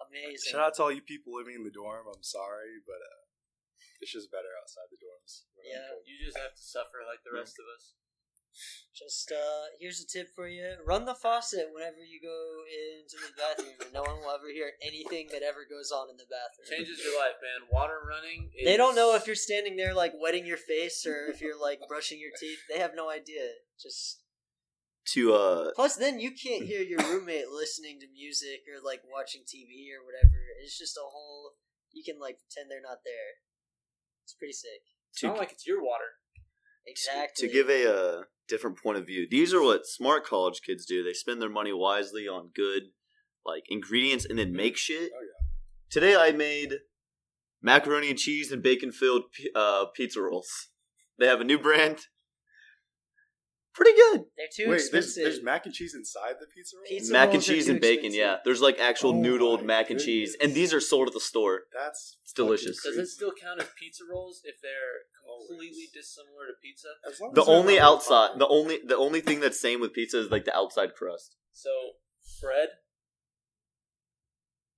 amazing! Shout out to all you people living in the dorm. I'm sorry, but uh, it's just better outside the dorms. Yeah. You just have to suffer like the rest of us. Just uh, here's a tip for you: run the faucet whenever you go into the bathroom, and no one will ever hear anything that ever goes on in the bathroom. Changes your life, man. Water running. Is, They don't know if you're standing there like wetting your face or if you're like brushing your teeth. They have no idea. Just to uh, plus, then you can't hear your roommate listening to music or like watching TV or whatever. It's just a whole. You can like pretend they're not there. It's pretty sick. It's to not like it's your water. Exactly. to give a uh, different point of view. These are what smart college kids do. They spend their money wisely on good like ingredients and then make shit. Oh, yeah. Today I made macaroni and cheese and bacon filled uh, pizza rolls. They have a new brand. Pretty good. they're too Wait, there's, expensive. there's mac and cheese inside the pizza roll. Pizza mac and rolls are cheese too and bacon, expensive. yeah. There's like actual Oh noodled my mac and cheese, and these are sold at the store. That's It's delicious. fucking Does it crazy. still count as pizza rolls if they're completely Always. dissimilar to pizza? As long The as they're only not outside, the only, the only thing that's same with pizza is like the outside crust. So bread.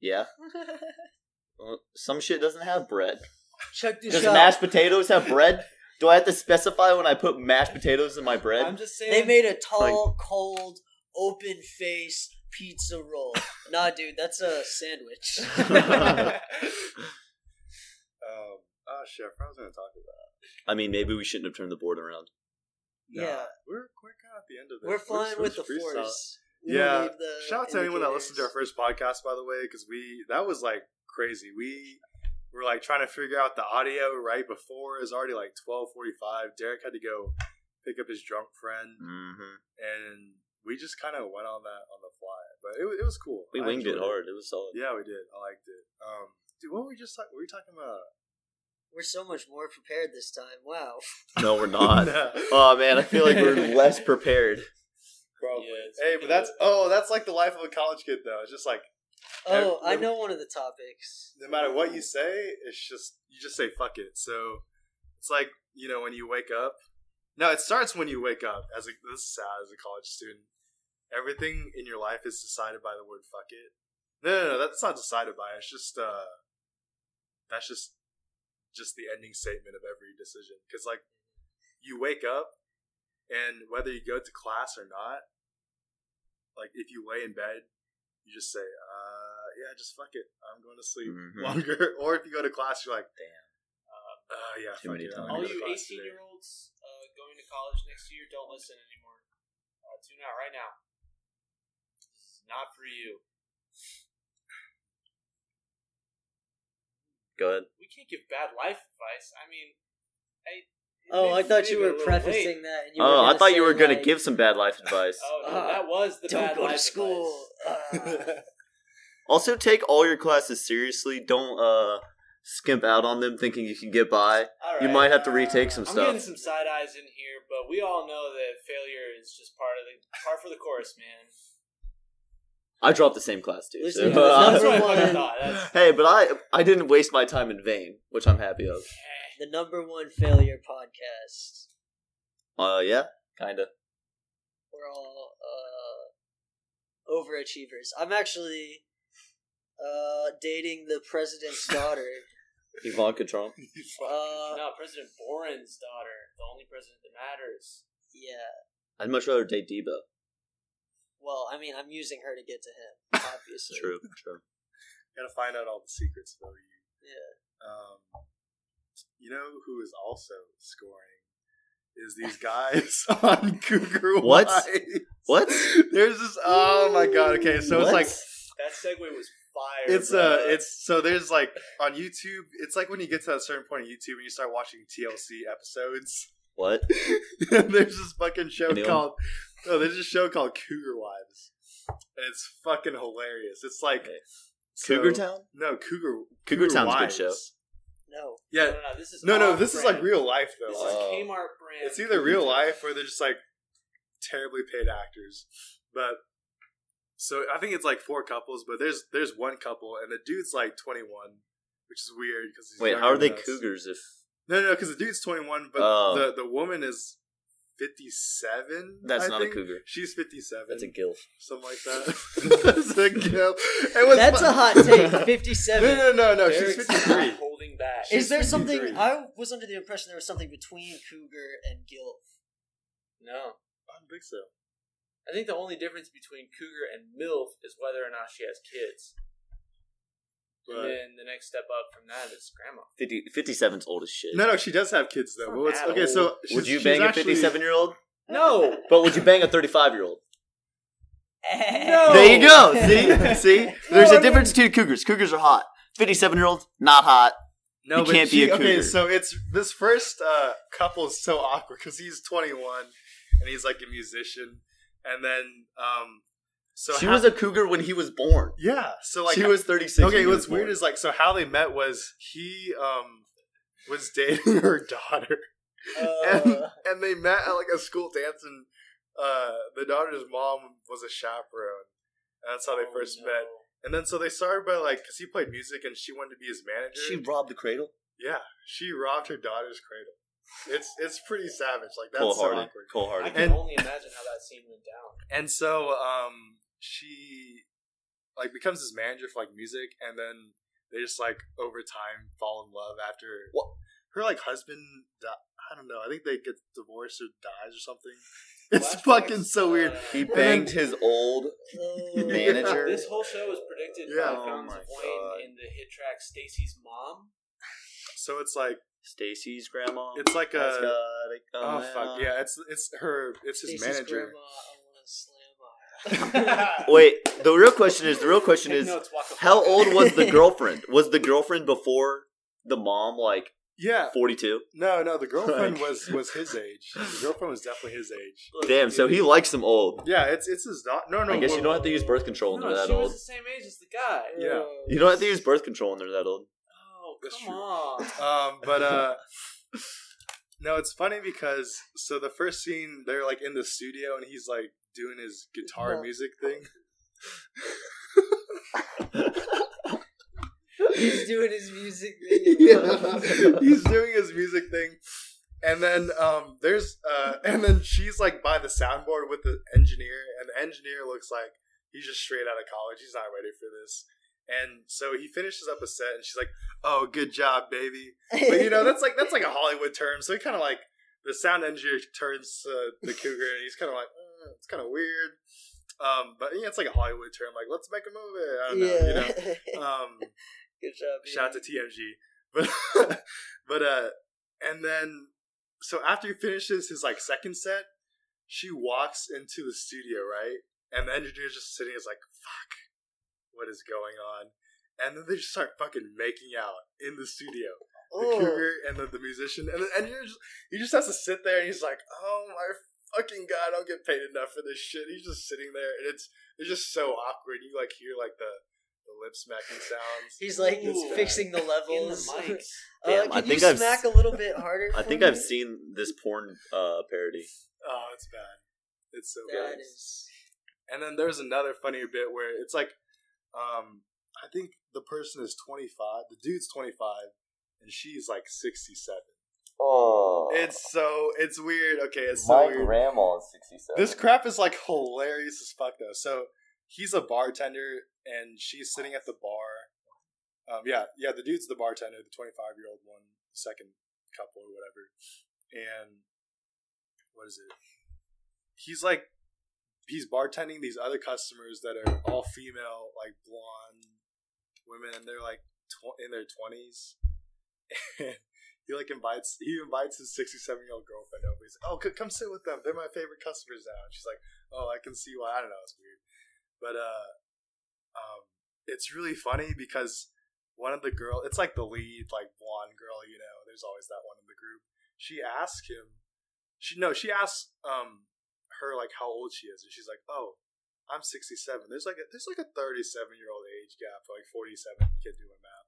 Yeah, Well, some shit doesn't have bread. Check this Does out. mashed potatoes have bread? Do I have to specify when I put mashed potatoes in my bread? I'm just saying. They made a tall, cold, open face pizza roll. nah, dude, that's a sandwich. Um, oh shit, I forgot what I was gonna talk about. I mean, maybe we shouldn't have turned the board around. Nah, Yeah. we're we're kind of at the end of this. We're flying just- with the just freestyle. force. We Yeah. don't need the Shout out to anyone that listened to our first podcast, by the way, because we that was like crazy. We were like trying to figure out the audio right before. It was already like twelve forty five. Derek had to go pick up his drunk friend, Mm-hmm. and we just kind of went on that on the fly. But it, it was cool. We I winged it hard. It was solid. Yeah, we did. I liked it. Um, dude, what were we just talking? Were we talking about? We're so much more prepared this time. Wow. No, we're not. No. oh man, I feel like we're less prepared. Probably. Yeah, hey, but that's oh, that's like the life of a college kid though. It's just like Oh, I know one of the topics. no matter what you say, it's just you just say fuck it. So it's like you know when you wake up. No, it starts when you wake up. As a this is sad as a college student. Everything in your life is decided by the word fuck it. No, no, no, that's not decided by. It's just uh, that's just just the ending statement of every decision. Because like you wake up, and whether you go to class or not, like if you lay in bed, you just say, uh, yeah, just fuck it. I'm going to sleep Mhm. longer. or if you go to class, you're like, Damn. uh, yeah, Too many times. All you 18 today." year olds uh, going to college next year, don't listen anymore. Uh, tune out right now. This is not for you. Go ahead. We can't give bad life advice. I mean, I. Oh, I thought you were prefacing that. And you Oh, were I thought you were gonna give some bad life advice. Oh, no, Uh, that was the Don't go to school. Uh, Also, take all your classes seriously. Don't uh skimp out on them thinking you can get by. All You might have to retake some stuff. I'm stuff. getting some side eyes in here, but we all know that failure is just part of the part for the course, man. I dropped the same class too. Listen, so- uh, That's what I Number fucking one- thought. That's, hey, but I I didn't waste my time in vain, which I'm happy of. The number one failure podcast. Uh, yeah, kinda. We're all uh, overachievers. I'm actually uh, dating the president's daughter. Ivanka Trump. Uh, no, President Boren's daughter, the only president that matters. yeah. I'd much rather date Debo. Well, I mean, I'm using her to get to him, obviously. True, true. Gotta find out all the secrets about you. Yeah. Um, you know who is also scoring is these guys on Cougar What? Wives. What? There's this. Oh my god. Okay, so it's like That segue was fire. it's bro. uh it's so there's like on YouTube. It's like when you get to a certain point on YouTube and you start watching TLC episodes. What? there's this fucking show Anyone? called. No, there's this show called Cougar Wives, and it's fucking hilarious. It's like Okay. so- Cougar Town? No, Cougar. Cougar Town's a good show. No. Yeah, No, no, no, this is no, no. off This is like real life though. This Like, is Oh. Kmart brand. it's either real life or they're just like terribly paid actors. But so I think it's like four couples, but there's there's one couple and the dude's like 21, which is weird because Wait, how are they cougars if No, no, because the dude's 21, but Oh. the the woman is 57. That's I not think. a cougar? She's 57. That's a gilf. something like that. That's a gil. It was That's fun- a hot take. 57. no, no, no. She's Derek's 53. not holding back. She's Is there something? 53. I was under the impression there was something between cougar and gilf. No. I don't think so. I think the only difference between cougar and milf is whether or not she has kids. But and then the next step up from that is grandma. 50, 57's old as shit. no, no, she does have kids though. It's But not what's, that okay, old. so Would you she's bang a actually- 57 year old? No. But would you bang a 35 year old? No. There you go. See? See? There's I a mean- difference between cougars. Cougars are hot. 57 year olds, not hot. No, You but can't be she- a Okay, cougar. so it's this first uh, couple is so awkward because he's 21 and he's like a musician, and then um, so she how- was a cougar when he was born. yeah. So like she was 36. okay. What's was born. weird is like so how they met was he um was dating her daughter, and Uh, and they met at like a school dance, and uh, the daughter's mom was a chaperone. And that's how they Oh, first no. met. And then so they started by like, because he played music and she wanted to be his manager. she robbed the cradle? Yeah, she robbed her daughter's cradle. It's it's pretty savage. Like that's Cold so hearted. awkward. Cold I can And- only imagine how that scene went down. And so um she like becomes his manager for like music, and then they just like over time fall in love after What? her like husband. Di- I don't know. I think they get divorced or dies or something. It's Flashbacks, fucking so weird. uh, He banged his old uh, manager. This whole show is predicted Yeah. by Oh Fountains my Wayne in the hit track Stacy's Mom. So it's like Stacy's grandma. it's like a oh fuck yeah. It's it's her. It's his Stacy's manager. grandma, I wanna slam her. Wait, the real question is the real question Take is notes, Waka how Flocka. old was the girlfriend? Was the girlfriend before the mom like Yeah. 42? No, no. The girlfriend Like- was was his age. The girlfriend was definitely his age. Damn, so he likes them old. Yeah, it's it's his daughter. No, no. I guess you well- don't have to use birth control when No, they're that she was the same age as the guy. Yeah. You don't have to use birth control when they're that old. Oh, That's come true. on. Um, but uh, no, it's funny because so the first scene they're like in the studio and he's like doing his guitar No. music thing. He's doing his music thing. yeah, he's doing his music thing, and then um, there's uh, and then she's like by the soundboard with the engineer, and the engineer looks like he's just straight out of college. He's not ready for this. And so he finishes up a set, and she's like, "Oh, good job, baby." But you know, that's like that's like a Hollywood term. So he kind of like the sound engineer turns to the cougar, and he's kind of like, "Uh, "It's kind of weird." Um, but yeah, it's like a Hollywood term, like "Let's make a movie." I don't know, you know. Um, Good job. Shout out to. TMG. But but uh and then so after he finishes his like second set, she walks into the studio, right? And the engineer's just sitting is like, fuck, what is going on? And then they just start fucking making out in the studio. Oh, The cougar and the, the musician. And the engineer just he just has to sit there and he's like, Oh my fucking god, I don't get paid enough for this shit. He's just sitting there and it's it's just so awkward. You like hear like the the lip smacking sounds. He's like It's bad. fixing the In the levels. mics. Uh, can I you think I've smack s- a little bit harder? I think me? I've seen this porn uh, parody. Oh, it's bad. It's so That bad. is. And then there's another funnier bit where it's like, um, I think the person is 25, the dude's 25, and she's like 67. Oh, It's so it's weird. Okay, it's so my weird. grandma is sixty-seven. This crap is like hilarious as fuck though. So he's a bartender and she's sitting at the bar. Um, yeah, yeah, the dude's the bartender, the 25 year old one, second couple or whatever. And what is it? He's like, he's bartending these other customers that are all female, like blonde women, and they're like tw- in their 20s. He like invites he invites his 67 year old girlfriend over. He's like, "Oh, c- come sit with them. They're my favorite customers now." And she's like, "Oh, I can see why. I don't know. It's weird." But uh, um, it's really funny because one of the girl, it's like the lead, like blonde girl. You know, there's always that one in the group. She asks him. She no, she asks um her like how old she is, and she's like, "Oh, I'm 67." There's like a, there's like a 37 year old age gap, like 47. Can't do my math.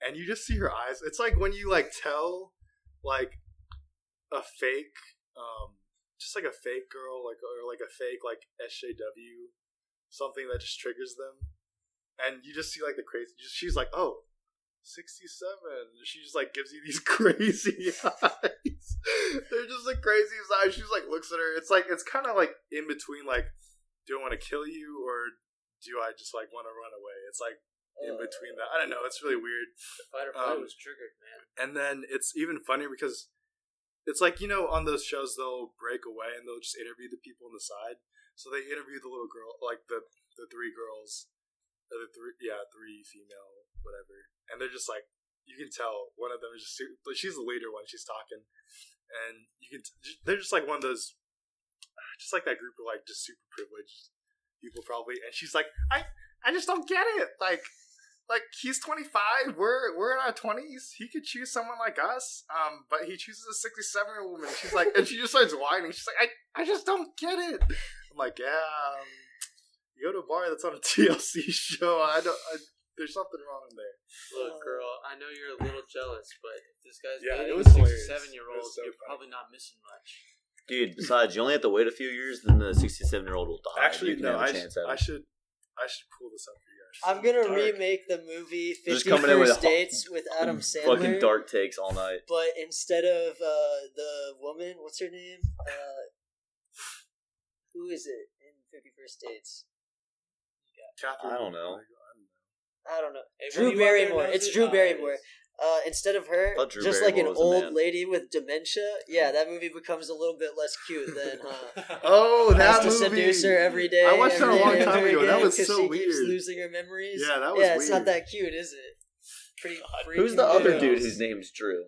And you just see her eyes. It's like when you like tell like a fake, um, just like a fake girl, like or like a fake like SJW, something that just triggers them, and you just see like the crazy. She's like, oh. 67 she just like gives you these crazy eyes they're just the craziest eyes she's like looks at her it's like it's kind of like in between like do i want to kill you or do i just like want to run away it's like in between that. I don't know it's really weird. The fight or flight Um, was triggered, man. and then it's even funnier because it's like you know on those shows they'll break away and they'll just interview the people on the side. So they interview the little girl, like the the three girls, the three yeah three female whatever, and they're just like you can tell one of them is just like, she's the leader when she's talking, and you can t- they're just like one of those just like that group of like just super privileged people probably, and she's like I I just don't get it. Like like he's 25 we're we're in our 20s he could choose someone like us um but he chooses a 67 year old woman she's like and she just starts whining she's like i i just don't get it i'm like yeah um, you go to a bar that's on a tlc show i don't I, there's something wrong in there Look, girl, I know you're a little jealous, but if this guy's Yeah, it dating was a 67 year old so you're funny. probably not missing much. Dude, besides, you only have to wait a few years, then the 67 year old will die. actually you no have a I, sh- at I should i should pull this up for you guys I'm gonna Dark. remake the movie Just Fifty coming in with First a- Dates with Adam Sandler. Fucking dark takes all night. But instead of uh, the woman, what's her name? Uh, who is it in Fifty First Dates? Catherine, I don't know. I don't know. Hey, Drew when you out there Barrymore. It's Drew Barrymore. Is. Uh, instead of her, Thought Drew just like an Barrymore was a old man. lady with dementia. Yeah, that movie becomes a little bit less cute than uh, oh has that to movie seduce her every day. I watched that a long time ago. That was so she keeps weird. losing her memories. Yeah, that was Yeah, it's not that cute, is it? Pretty. Who's freaking the other dude whose name's Drew?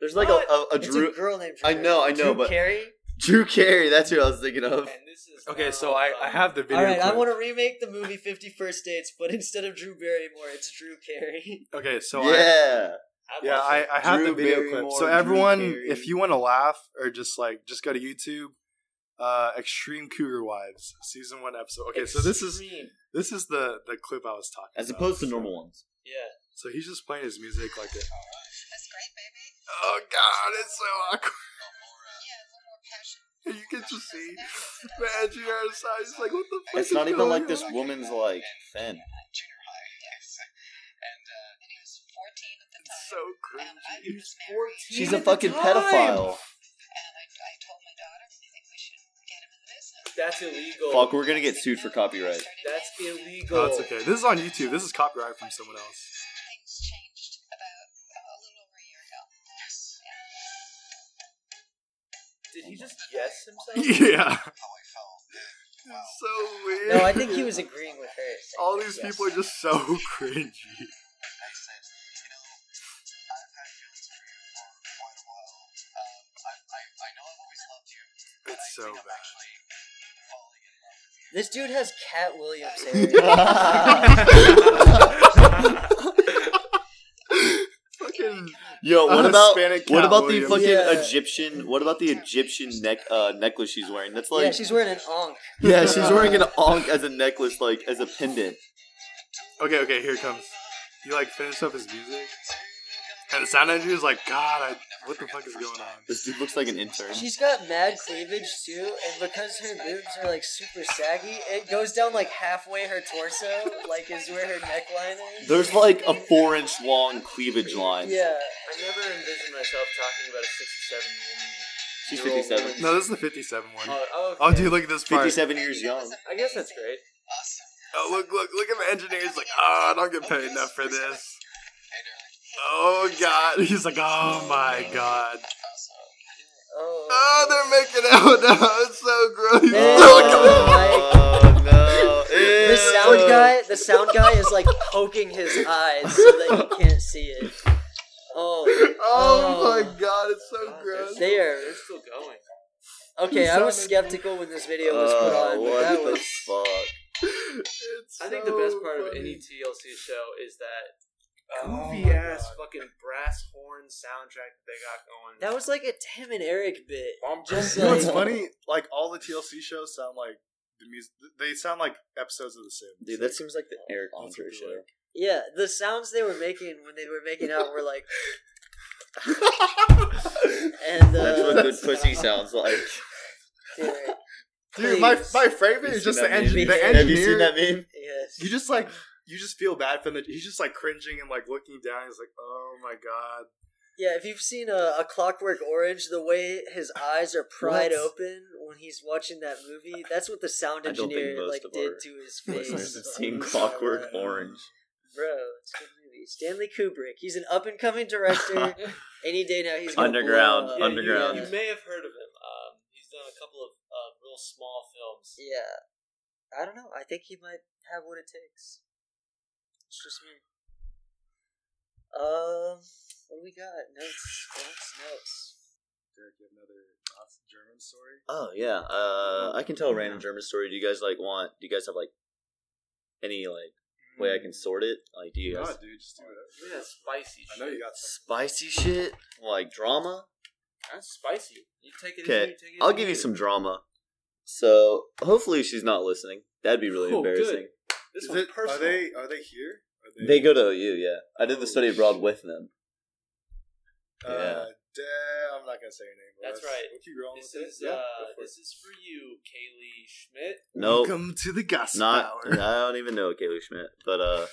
There's like What? a, a, a It's Drew. a girl named Drew. I know, I know, Drew but- Carey. Drew Carey, that's who I was thinking of. And this is okay now, so i i um, have the video All right, I clip. want to remake the movie Fifty First Dates, but instead of Drew Barrymore, it's Drew Carey. okay so yeah. I'd Yeah, I. I have the video Barrymore, clip. So everyone, if you want to laugh or just like just go to YouTube, uh, Extreme Cougar Wives, season one episode. Okay, so this is this is the the clip I was talking. As about. opposed to So- normal ones. Yeah. So he's just playing his music like it. That's great, baby. Oh God, it's so awkward. You can just see the engineer on the side. He's like, "What the fuck?" It's is not even like this on? woman's like thin. Junior high. Yes. And uh, And he was 14 at the It's time. so and I was. She's a fucking pedophile. And I, I told my daughter, I think we should get him in the business. That's illegal. Fuck, we're gonna get sued for copyright. That's illegal. Oh, it's okay. This is on YouTube. This is copyright from someone else. Did he just yes himself? Yeah, how I felt. it's so weird. No, I think he was agreeing with her. All these people are just so cringy. I said, you know, I've had feelings for you for quite a while. Um, I, I, I know I've always loved you. It's so bad. actually falling in love with you. This dude has Katt Williams hair. Fucking Yo, what about Hispanic what Katt about the fucking Yeah. Egyptian? What about the Egyptian neck uh, necklace she's wearing? That's like yeah, she's wearing an ankh. yeah, she's wearing an ankh as a necklace, like as a pendant. okay, okay. Here it comes. You like finish up his music, and the sound engineer engineer's like, "God, I, what the fuck is going on?" This dude looks like an intern. She's got mad cleavage too, and because her boobs are like super saggy, it goes down like halfway her torso, like is where her neckline is. There's like a four inch long cleavage line. Yeah. I never envisioned myself talking about a 67 woman. She's year old 57. No, this is the 57 one. Oh, oh, Oh, okay. dude, look at this part. 57 years young. I guess that's great. Awesome. Oh, look, look, look at the engineer. He's like, "Oh, I don't get paid enough for this." Hey, darling. Oh God, he's like, "Oh my God." Oh. Oh, they're making out now. It's so gross. Ew. Look at. Oh no! The sound guy, the sound guy is like poking his eyes so that you can't see it. Oh, Oh Oh. my God, it's so God, gross. they are. They're still going. Okay, I was skeptical when this video was put uh, on, but Oh, what that the was. fuck? It's I think the best part of any TLC show is that Oh goofy my ass God. fucking brass horn soundtrack that they got going. That was like a Tim and Eric bit. Bum, Just You know what's like- funny? Like all the TLC shows sound like the music. They sound like episodes of The Sims. Dude, that seems like the Eric That's Andre show. like. Yeah, the sounds they were making when they were making out were like, and uh, That's what good pussy sounds like. dude, Dude, my my favorite is just the, engine, the Have engineer. Have you seen that meme? yes, You just like you just feel bad for him. He's just like cringing and like looking down. He's like, "Oh my god." yeah. If you've seen a, a Clockwork Orange, the way his eyes are pried What? open when he's watching that movie, that's what the sound I don't think engineer most like of did our to his Listeners face. have seen when he saw Clockwork that. Orange. Bro, it's a good movie. Stanley Kubrick. He's an up and coming director. Any day now, he's gonna Underground, blow up. Yeah, you- Underground. You, may have heard of him. Um, he's done a couple of uh, real small films. Yeah. I don't know. I think he might have what it takes. It's just me. Um, what do we got? Notes, notes, notes. Derek, you have another Nazi German story? Oh yeah, uh, I can tell a random German story. Do you guys like want? Do you guys have like any like way I can sort it? Like, do you No, guys dude, just do it. Give me that spicy I shit. know you got some. spicy shit like drama? That's spicy. You take it. Okay, easy, take it I'll easy. give you some drama. So hopefully she's not listening. That'd be really Oh, embarrassing. This Is one's it, personal. are they are they here? Are They go to OU, yeah. I did the Oh, study abroad shit. with them. Uh, Yeah. da- I'm not gonna say your name. but That's right. We'll keep rolling This with is it. Yeah, uh, go for it. this is for you, Kaylee Schmidt. Nope, Welcome to the gospel not. hour. I don't even know Kaylee Schmidt, but uh,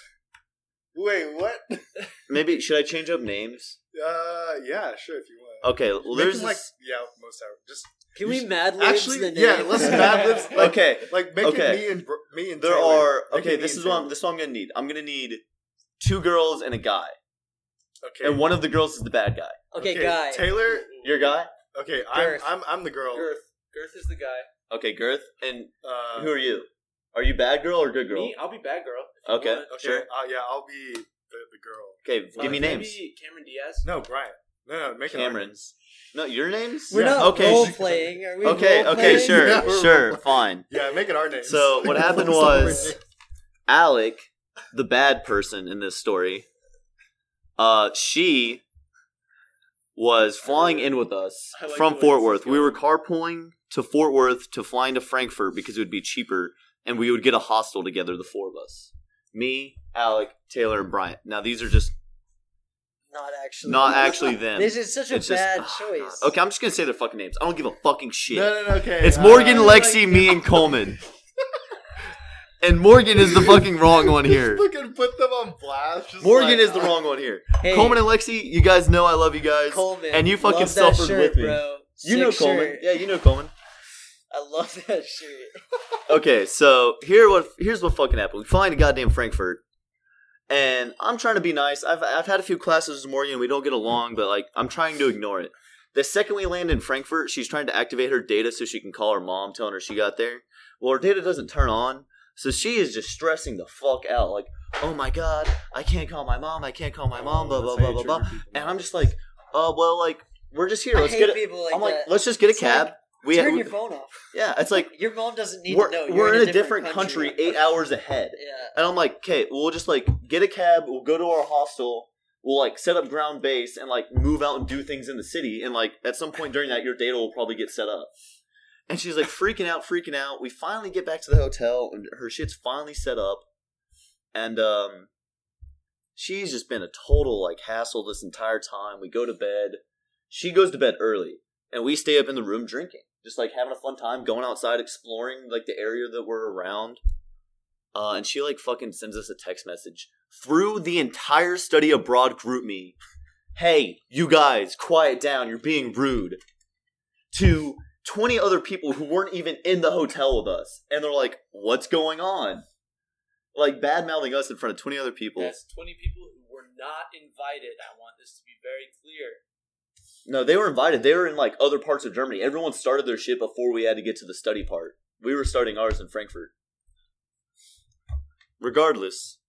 Wait, what? maybe should I change up names? Uh, yeah, sure if you want. Okay, well, Make there's them, like this- yeah, most hour. Just Can we should- mad libs actually, the name? yeah, let's mad libs. Like, okay. like make Okay. it me and Br- me and There Taylor. are Make okay. it me This and is what I'm, Taylor. this is what I'm gonna need. I'm gonna need two girls and a guy, Okay, and one of the girls is the bad guy. okay, okay, guy. Taylor. Your guy? Okay, I'm, Girth. I'm I'm the girl. Girth. Girth is the guy. Okay, Girth. And Uh, who are you? Are you bad girl or good girl? Me, I'll be bad girl. if you Okay. want. okay, Sure. uh, yeah, I'll be the, the girl. Okay, Uh, give me names. Maybe Cameron Diaz. No, Brian. No, no, make it our Cameron. Names. No, your names. We're Yeah, not okay. role playing. Are we? Okay, role okay, playing? sure, Yeah, sure, fine. Yeah, make it our names. So what happened Focus on our was. Alec, the bad person in this story, uh, she was flying in with us like from Fort Worth. We were carpooling to Fort Worth to flying to Frankfurt because it would be cheaper, and we would get a hostel together, the four of us. me, Alec, Taylor, and Bryant. Now these are just Not actually. not actually them. This is such a It's just- bad choice. God. Okay, I'm just gonna say their fucking names. I don't give a fucking shit. No, no, no, okay. It's uh, Morgan, like- Lexi, me, and Coleman. and Morgan is the fucking wrong one here. Just fucking put them on blast. just Morgan like, is the wrong one here. Hey, Coleman and Lexi, you guys know I love you guys. Coleman, and you fucking love that suffered shirt, with me. Bro. You know Sick Coleman. shirt. Yeah, you know Coleman. I love that shirt. Okay, so here what here's what fucking happened. We fly to goddamn Frankfurt, and I'm trying to be nice. I've I've had a few classes with Morgan. We don't get along, but like I'm trying to ignore it. The second we land in Frankfurt, she's trying to activate her data so she can call her mom, telling her she got there. Well, her data doesn't turn on, so she is just stressing the fuck out. Like, oh my god, I can't call my mom. I can't call my mom. Blah blah blah blah blah. And I'm just like, uh, well, like we're just here. Let's hate get it. people like I'm like, let's just get a It's cab. We Turn we- your phone off. yeah, it's like Your mom doesn't need we're, to know. You're we're in, a different country, eight hours ahead. Yeah. And I'm like, okay, we'll just like get a cab, we'll go to our hostel, we'll like set up ground base and like move out and do things in the city. And like at some point during that, your data will probably get set up. And she's like freaking out, freaking out. We finally get back to the hotel and her shit's finally set up. And um she's just been a total like hassle this entire time. We go to bed. She goes to bed early and we stay up in the room drinking. Just like having a fun time, going outside, exploring like the area that we're around. Uh, and she like fucking sends us a text message through the entire study abroad group me. Hey, you guys, quiet down. You're being rude. To 20 other people who weren't even in the hotel with us. And they're like, what's going on? Like bad mouthing us in front of 20 other people. That's 20 people who were not invited. I want this to be very clear. No, they were invited. They were in like other parts of Germany. Everyone started their shit before we had to get to the study part. We were starting ours in Frankfurt. Regardless,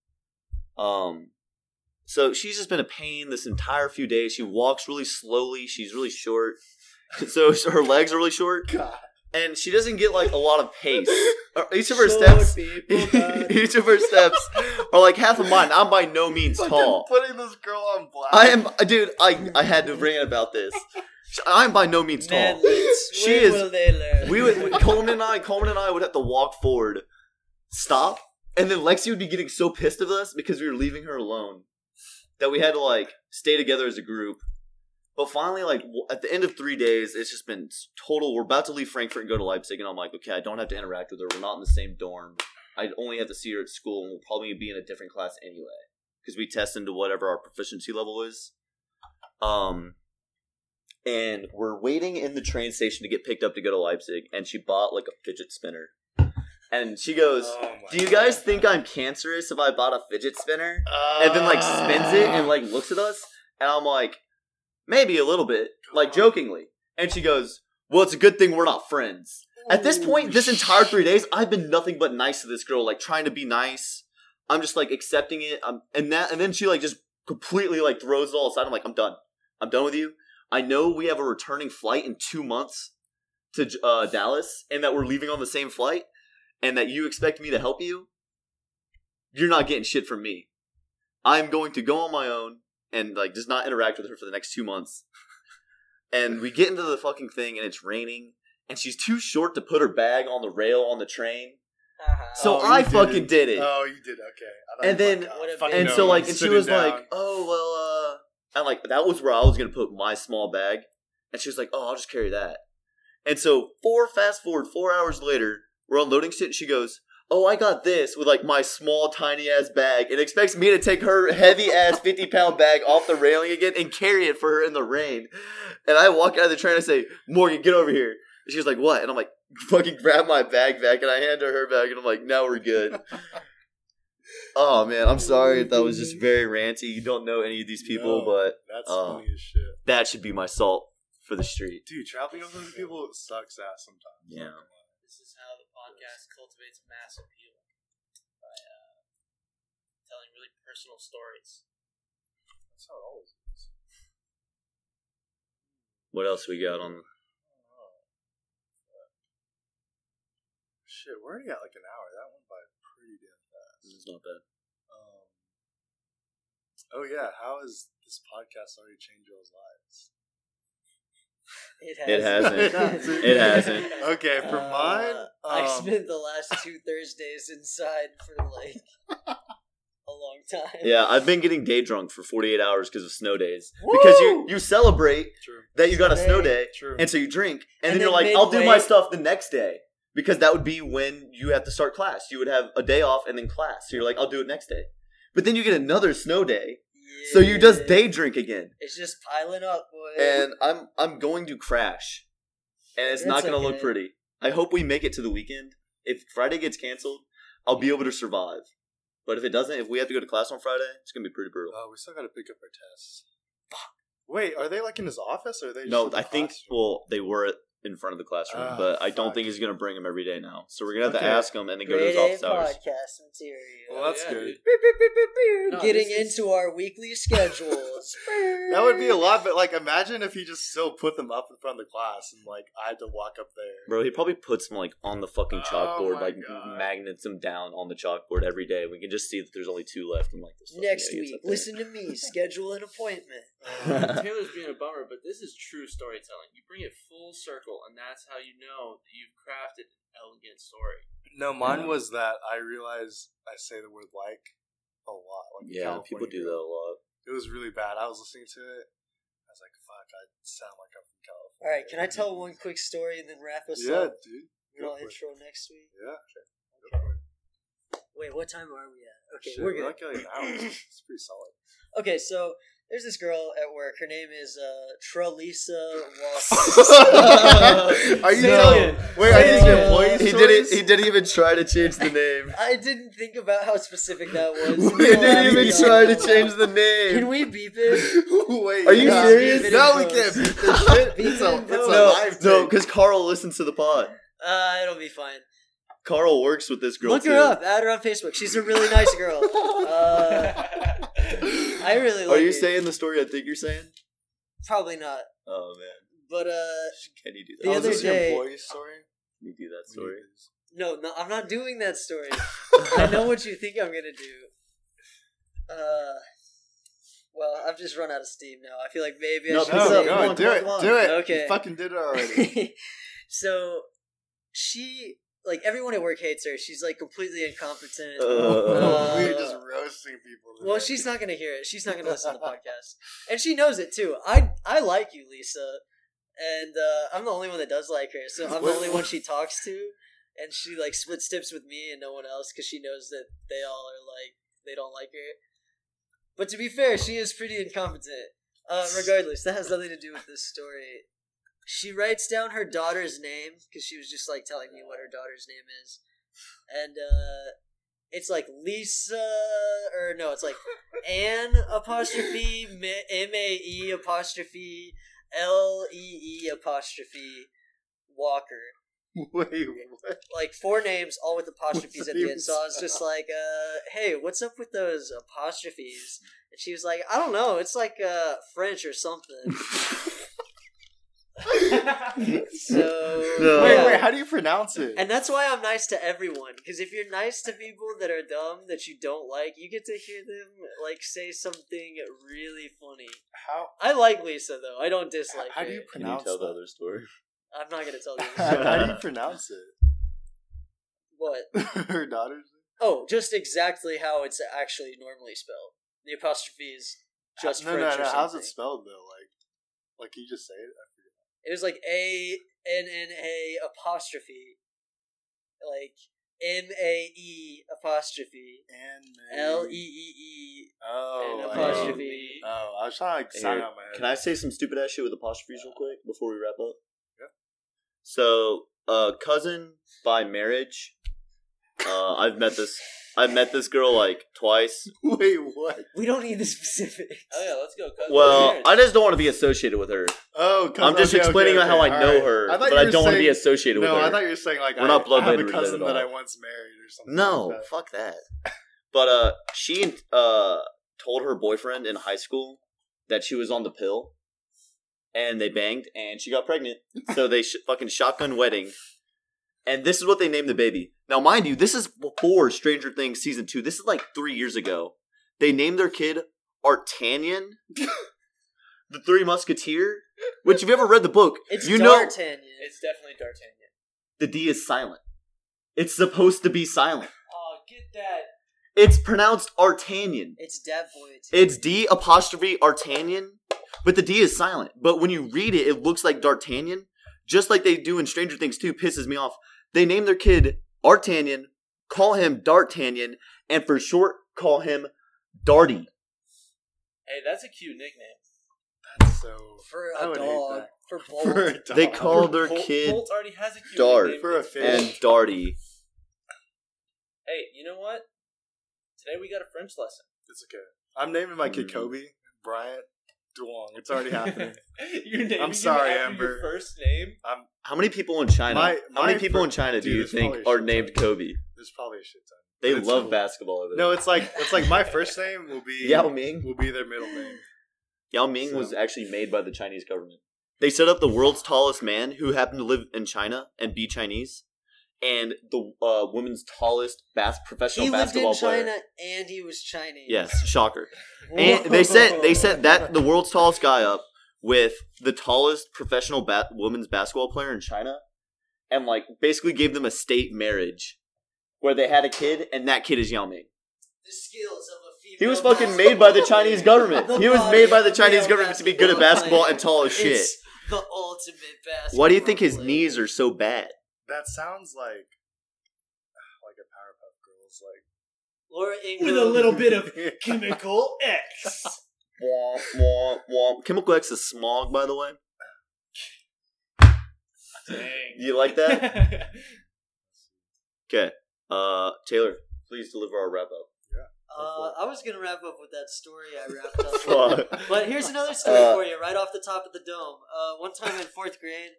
um, so she's just been a pain this entire few days. She walks really slowly. She's really short, so her legs are really short, God. And she doesn't get like a lot of pace. Uh, Each of her Short steps, people, each of her steps are like half of mine. I'm by no means Fucking tall. Putting this girl on blast. I am, dude. I I had to rant about this. I'm by no means tall. Manlets, She when is- will they learn? We would Coleman and I, Coleman and I would have to walk forward, stop, and then Lexi would be getting so pissed at us because we were leaving her alone that we had to like stay together as a group. But finally, like at the end of three days, it's just been total. We're about to leave Frankfurt and go to Leipzig, and I'm like, okay, I don't have to interact with her. We're not in the same dorm. I only have to see her at school, and we'll probably be in a different class anyway because we test into whatever our proficiency level is. Um, and we're waiting in the train station to get picked up to go to Leipzig, and she bought like a fidget spinner. And she goes, Oh "Do you guys God. think I'm cancerous if I bought a fidget spinner?" And then like spins it and like looks at us, and I'm like, "Maybe a little bit," like jokingly. And she goes, "Well, it's a good thing we're not friends." At this point, this entire three days, I've been nothing but nice to this girl, like trying to be nice. I'm just like accepting it. I'm, and that, and then she like just completely like throws it all aside. I'm like, I'm done. I'm done with you. I know we have a returning flight in two months to uh, Dallas, and that we're leaving on the same flight, and that you expect me to help you. You're not getting shit from me. I'm going to go on my own and like just not interact with her for the next two months. And we get into the fucking thing, and it's raining, and she's too short to put her bag on the rail on the train. Uh-huh. So Oh, I fucking it. did it. Oh, you did. Okay. I And then- fucking- What a fucking bitch. and so like and she was down. like oh well uh and like that was where i was gonna put my small bag and she was like oh i'll just carry that and so four fast forward four hours later we're unloading shit and she goes oh i got this with like my small tiny ass bag and expects me to take her heavy ass 50 pound bag off the railing again and carry it for her in the rain and i walk out of the train and I say morgan get over here and she's like what and i'm like fucking grab my bag back and i hand her her bag and i'm like now we're good Oh man, I'm sorry if that was just very ranty. You don't know any of these people, No. but That's Oh. funny as shit. that should be my salt for the street. Dude, traveling with other people sucks ass sometimes. Yeah. This is how the podcast cultivates mass appeal by uh, telling really personal stories. That's how it always is. What else we got on? Shit, we're already at like an hour. That went by pretty damn fast. It's not bad. Um, oh yeah, how has this podcast already changed y'all's lives? It It hasn't. hasn't. It hasn't. Okay, for Uh, mine, I um, spent the last two Thursdays inside for like a long time. Yeah, I've been getting day drunk for 48 hours because of snow days. Because you you celebrate True. that you got a Snow snow day. day, True. and so you drink, and, And then you're then like, I'll do my stuff the next day because that would be when you have to start class. You would have a day off and then class. So you're like, I'll do it next day. But then you get another snow day, so you just day drink again. It's just piling up, boy. And I'm I'm going to crash, and it's not going to look pretty. I hope we make it to the weekend. If Friday gets canceled, I'll be able to survive. But if it doesn't, if we have to go to class on Friday, it's gonna be pretty brutal. Oh, we still got to pick up our tests. Fuck. Wait, are they like in his office or are they? Just No, in the I think classroom? well they were in front of the classroom, Ah, but I don't fuck. think he's gonna bring them every day now. So we're gonna have to ask him and then go to Grade his office hours. podcast material. Well, that's yeah, good. Beep, beep, beep, beep, beep. No, Getting this is- into our weekly schedules. That would be a lot, but like, imagine if he just still put them up in front of the class and like I had to walk up there. Bro, he probably puts them like on the fucking Oh chalkboard, my like God. magnets them down on the chalkboard every day. We can just see that there's only two left. I'm like, this Next week, listen to me. Schedule an appointment. Taylor's being a bummer, but this is true storytelling. You bring it full circle, and that's how you know that you've crafted an elegant story. No, mine was that I realized I say the word like a lot. Like yeah, people do girl. that a lot. It was really bad. I was listening to it. I was like, "Fuck, I sound like I'm from California." All right, can I tell one quick story and then wrap us Yeah, up? Yeah, dude. We will go for it. intro next week. Yeah. Go for it. Wait, what time are we at? Okay, Shit, we're good. not getting an hour. It's pretty solid. Okay, so there's this girl at work. Her name is uh, Tralisa Walker. are you Say it telling? again. Wait, Say are it these again. He didn't. He didn't even try to change the name. I didn't think about how specific that was. he didn't even y'all. try to change the name. Can we beep it? Wait, Are you serious? No, we can't in beat this shit. Beep It's a, in it's a no, live no, because Carl listens to the pod. Uh, it'll be fine. Carl works with this girl Look too. her up. Add her on Facebook. She's a really nice girl. Uh, I really like Are you her. saying the story I think you're saying? Probably not. Oh man, But uh, can you do The that? Oh, other is this your day- employee story? Can you do that story? no, no, I'm not doing that story. I know what you think I'm gonna do. Uh, well, I've just run out of steam now. I feel like maybe I No, should pick it No, say. Come go on, do it. Do it. Okay. You fucking did it already. so she like everyone at work hates her. She's like completely incompetent. Uh, Uh, we're just roasting people. Today. well, she's not gonna hear it. She's not gonna listen to the podcast, and she knows it too. I I like you, Lisa, and uh, I'm the only one that does like her. So I'm the only one she talks to, and she like splits tips with me and no one else because she knows that they all are like they don't like her. But to be fair, she is pretty incompetent. Uh, regardless, that has nothing to do with this story. She writes down her daughter's name because she was just like telling me what her daughter's name is, and uh, it's like Lisa or no, it's like Anne apostrophe M A E apostrophe L E E apostrophe Walker. Wait, what? Like four names, all with apostrophes What's at the end. So I was just like, uh, "Hey, what's up with those apostrophes?" And she was like, "I don't know. It's like uh, French or something." So No. Wait, wait. How do you pronounce it? And that's why I'm nice to everyone. Because if you're nice to people that are dumb that you don't like, you get to hear them like say something really funny. how I like Lisa though. I don't dislike how her. do you pronounce? Can you pronounce tell the other story? I'm not gonna tell you how, how do you pronounce it? what. Her daughter's. Oh, just exactly how it's actually normally spelled. The apostrophe is just no, French no, or no. How's it spelled though? Like, like can you just say it? I forget. It was like A N N A apostrophe, like M A E apostrophe And L E E E Oh, and I- apostrophe. Oh, I was trying to like sound out my head. Can I say some stupid ass shit with apostrophes real quick before we wrap up? Yeah. So, uh, cousin by marriage. Uh, I've met this. I've met this girl like twice. Wait, what? We don't need the specifics. Oh yeah, let's go. cousin. Well, I just don't want to be associated with her. Oh, I'm just okay, explaining okay, how okay, I know alright. her, thought but I don't want to be associated No, with her. No, I thought you were saying like We're I, not blood I have a related cousin that I once married or something. No, like that. fuck that. But uh, she uh told her boyfriend in high school that she was on the pill, and they banged, and she got pregnant. so they sh- fucking shotgun wedding, and this is what they named the baby. Now, mind you, this is before Stranger Things season two. This is like three years ago. They named their kid Artanian, the Three Musketeer. Which, if you ever read the book, It's you know D'Artagnan. it's definitely D'Artagnan. the D is silent. It's supposed to be silent. Oh, get that. It's pronounced Artanian. It's Dat Boy. It's D apostrophe Artanian, but the D is silent. But when you read it, it looks like D'Artagnan, just like they do in Stranger Things 2, pisses me off. They name their kid Artanian, call him D'Artagnan, and for short, call him Darty. Hey, that's a cute nickname. That's so. for I a would hate dog. that. For For a dog. They call Bolt- their Bolt- kid Bolt already has a cute Dart. nickname. For a It's fish. and Darty. Hey, you know what? Today we got a French lesson. It's okay. I'm naming my kid Mm. Kobe Bryant Duong. It's already happening. You're naming I'm sorry, after Amber. Your first name. How many people in China? My- how many my people fir- in China do Dude, you there's think probably a are shit named ton. Kobe? There's probably a shit ton. They it's love cool. basketball over there. No, it's like it's like my first name will be Yao Ming. will be their middle name. Yao Ming was So- actually made by the Chinese government. They set up the world's tallest man who happened to live in China and be Chinese, and the uh, women's tallest bas- professional He lived basketball in China player. and he was Chinese. Yes, shocker. And they set they set that the world's tallest guy up with the tallest professional ba- women's basketball player in China, and like basically gave them a state marriage where they had a kid, and that kid is Yao Ming. the skills of a female. He was fucking made by the Chinese government. The He was made by the Chinese government to be good at basketball and tall as shit. It's the ultimate basketball. Why do you think his player. knees are so bad? That sounds like like a Powerpuff Girls like Laura Ingram With a little bit of chemical X. Womp, womp, womp. Chemical X is smog, by the way. Dang. You like that? Okay. Uh, Taylor, please deliver our wrap up. Uh, I was gonna wrap up with that story I wrapped up. with. But here's another story Uh, for you, right off the top of the dome. Uh, one time in fourth grade,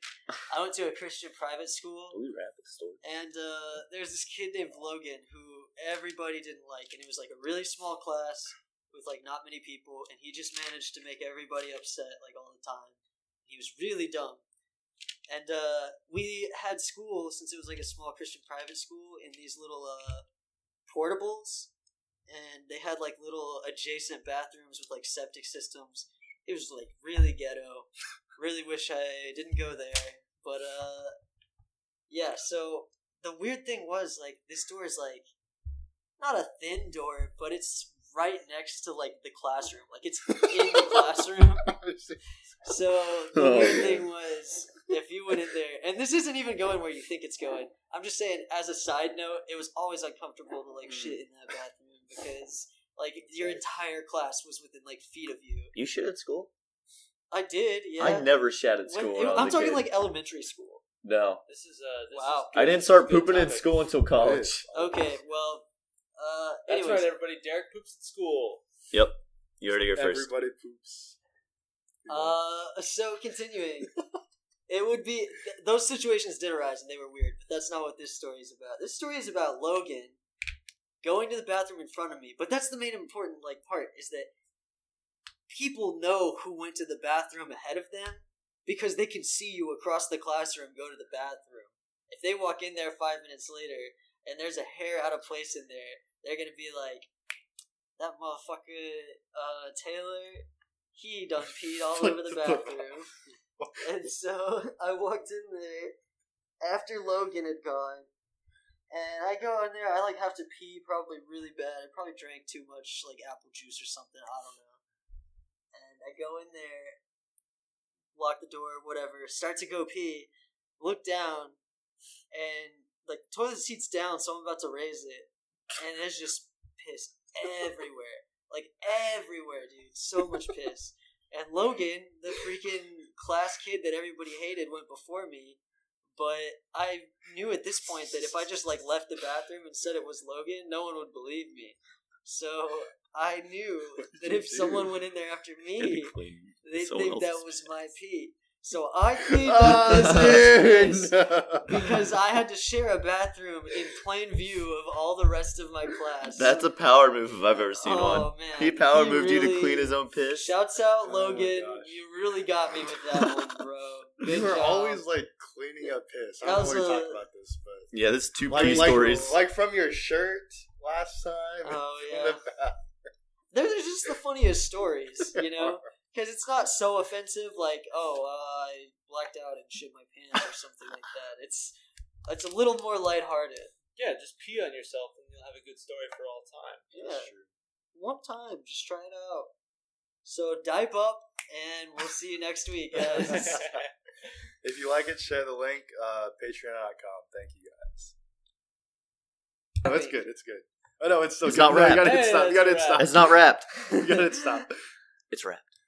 I went to a Christian private school, we wrap the story? and uh, there's this kid named Logan who everybody didn't like, and it was like a really small class with like not many people, and he just managed to make everybody upset like all the time. He was really dumb. And uh, we had school since it was like a small Christian private school in these little uh, portables, and they had like little adjacent bathrooms with like septic systems. It was like really ghetto. Really wish I didn't go there, but uh, yeah. So the weird thing was like this door is like not a thin door, but it's right next to like the classroom. Like it's in the classroom. So the Oh, weird man. thing was if you went in there, and this isn't even going where you think it's going. I'm just saying, as a side note, it was always uncomfortable to like shit in that bathroom because like your entire class was within like feet of you. You shit at school? I did, yeah. I never shat at When- school. it- when I was I'm a talking kid. like elementary school. no. This is uh. This Wow. Is I didn't start good pooping in school until college. Okay, well, uh, That's right, everybody. Derek poops at school. Yep. You heard it here first. Everybody poops. Uh, so continuing, it would be th- those situations did arise and they were weird, but that's not what this story is about. This story is about Logan going to the bathroom in front of me. But that's the main important like part is that people know who went to the bathroom ahead of them because they can see you across the classroom go to the bathroom. If they walk in there five minutes later and there's a hair out of place in there, they're gonna be like, "That motherfucker, uh, Taylor, he done peed all over the bathroom." and so I walked in there after Logan had gone, and I go in there. I like have to pee, probably really bad. I probably drank too much like apple juice or something. I don't know. And I go in there, lock the door, whatever. Start to go pee. Look down, and like toilet seat's down, so I'm about to raise it, and there's just piss everywhere, like everywhere, dude. So much piss. And Logan, the freaking class kid that everybody hated, went before me. But I knew at this point that if I just like left the bathroom and said it was Logan, no one would believe me. So I knew that if someone went in there after me, they'd think that was my pee. So I cleaned Oh, up ah, this much piss because I had to share a bathroom in plain view of all the rest of my class. That's a power move if I've ever seen oh, one. Man. He power He moved you to clean his own piss. Shouts out, Oh Logan. gosh. you really got me with that one, bro. Good You were job. always like cleaning up piss. I That don't was know what you talk about this, but Yeah, this is two like, pre like, stories. like from your shirt last time. Oh, yeah. the. They're they're just the funniest stories, you know? Because it's not so offensive, like, oh, uh, I blacked out and shit my pants or something like that. It's it's a little more lighthearted. Yeah, just pee on yourself and you'll have a good story for all time. Yeah. One time, just try it out. So dipe up, and we'll see you next week, guys. If you like it, share the link. Uh, Patreon.com. Thank you guys. No, it's good. It's good. Oh no, it's still It's good. not No, you wrapped. gotta hit Hey, stop. You gotta hit that's stop. It's not wrapped. You gotta hit stop. it's wrapped.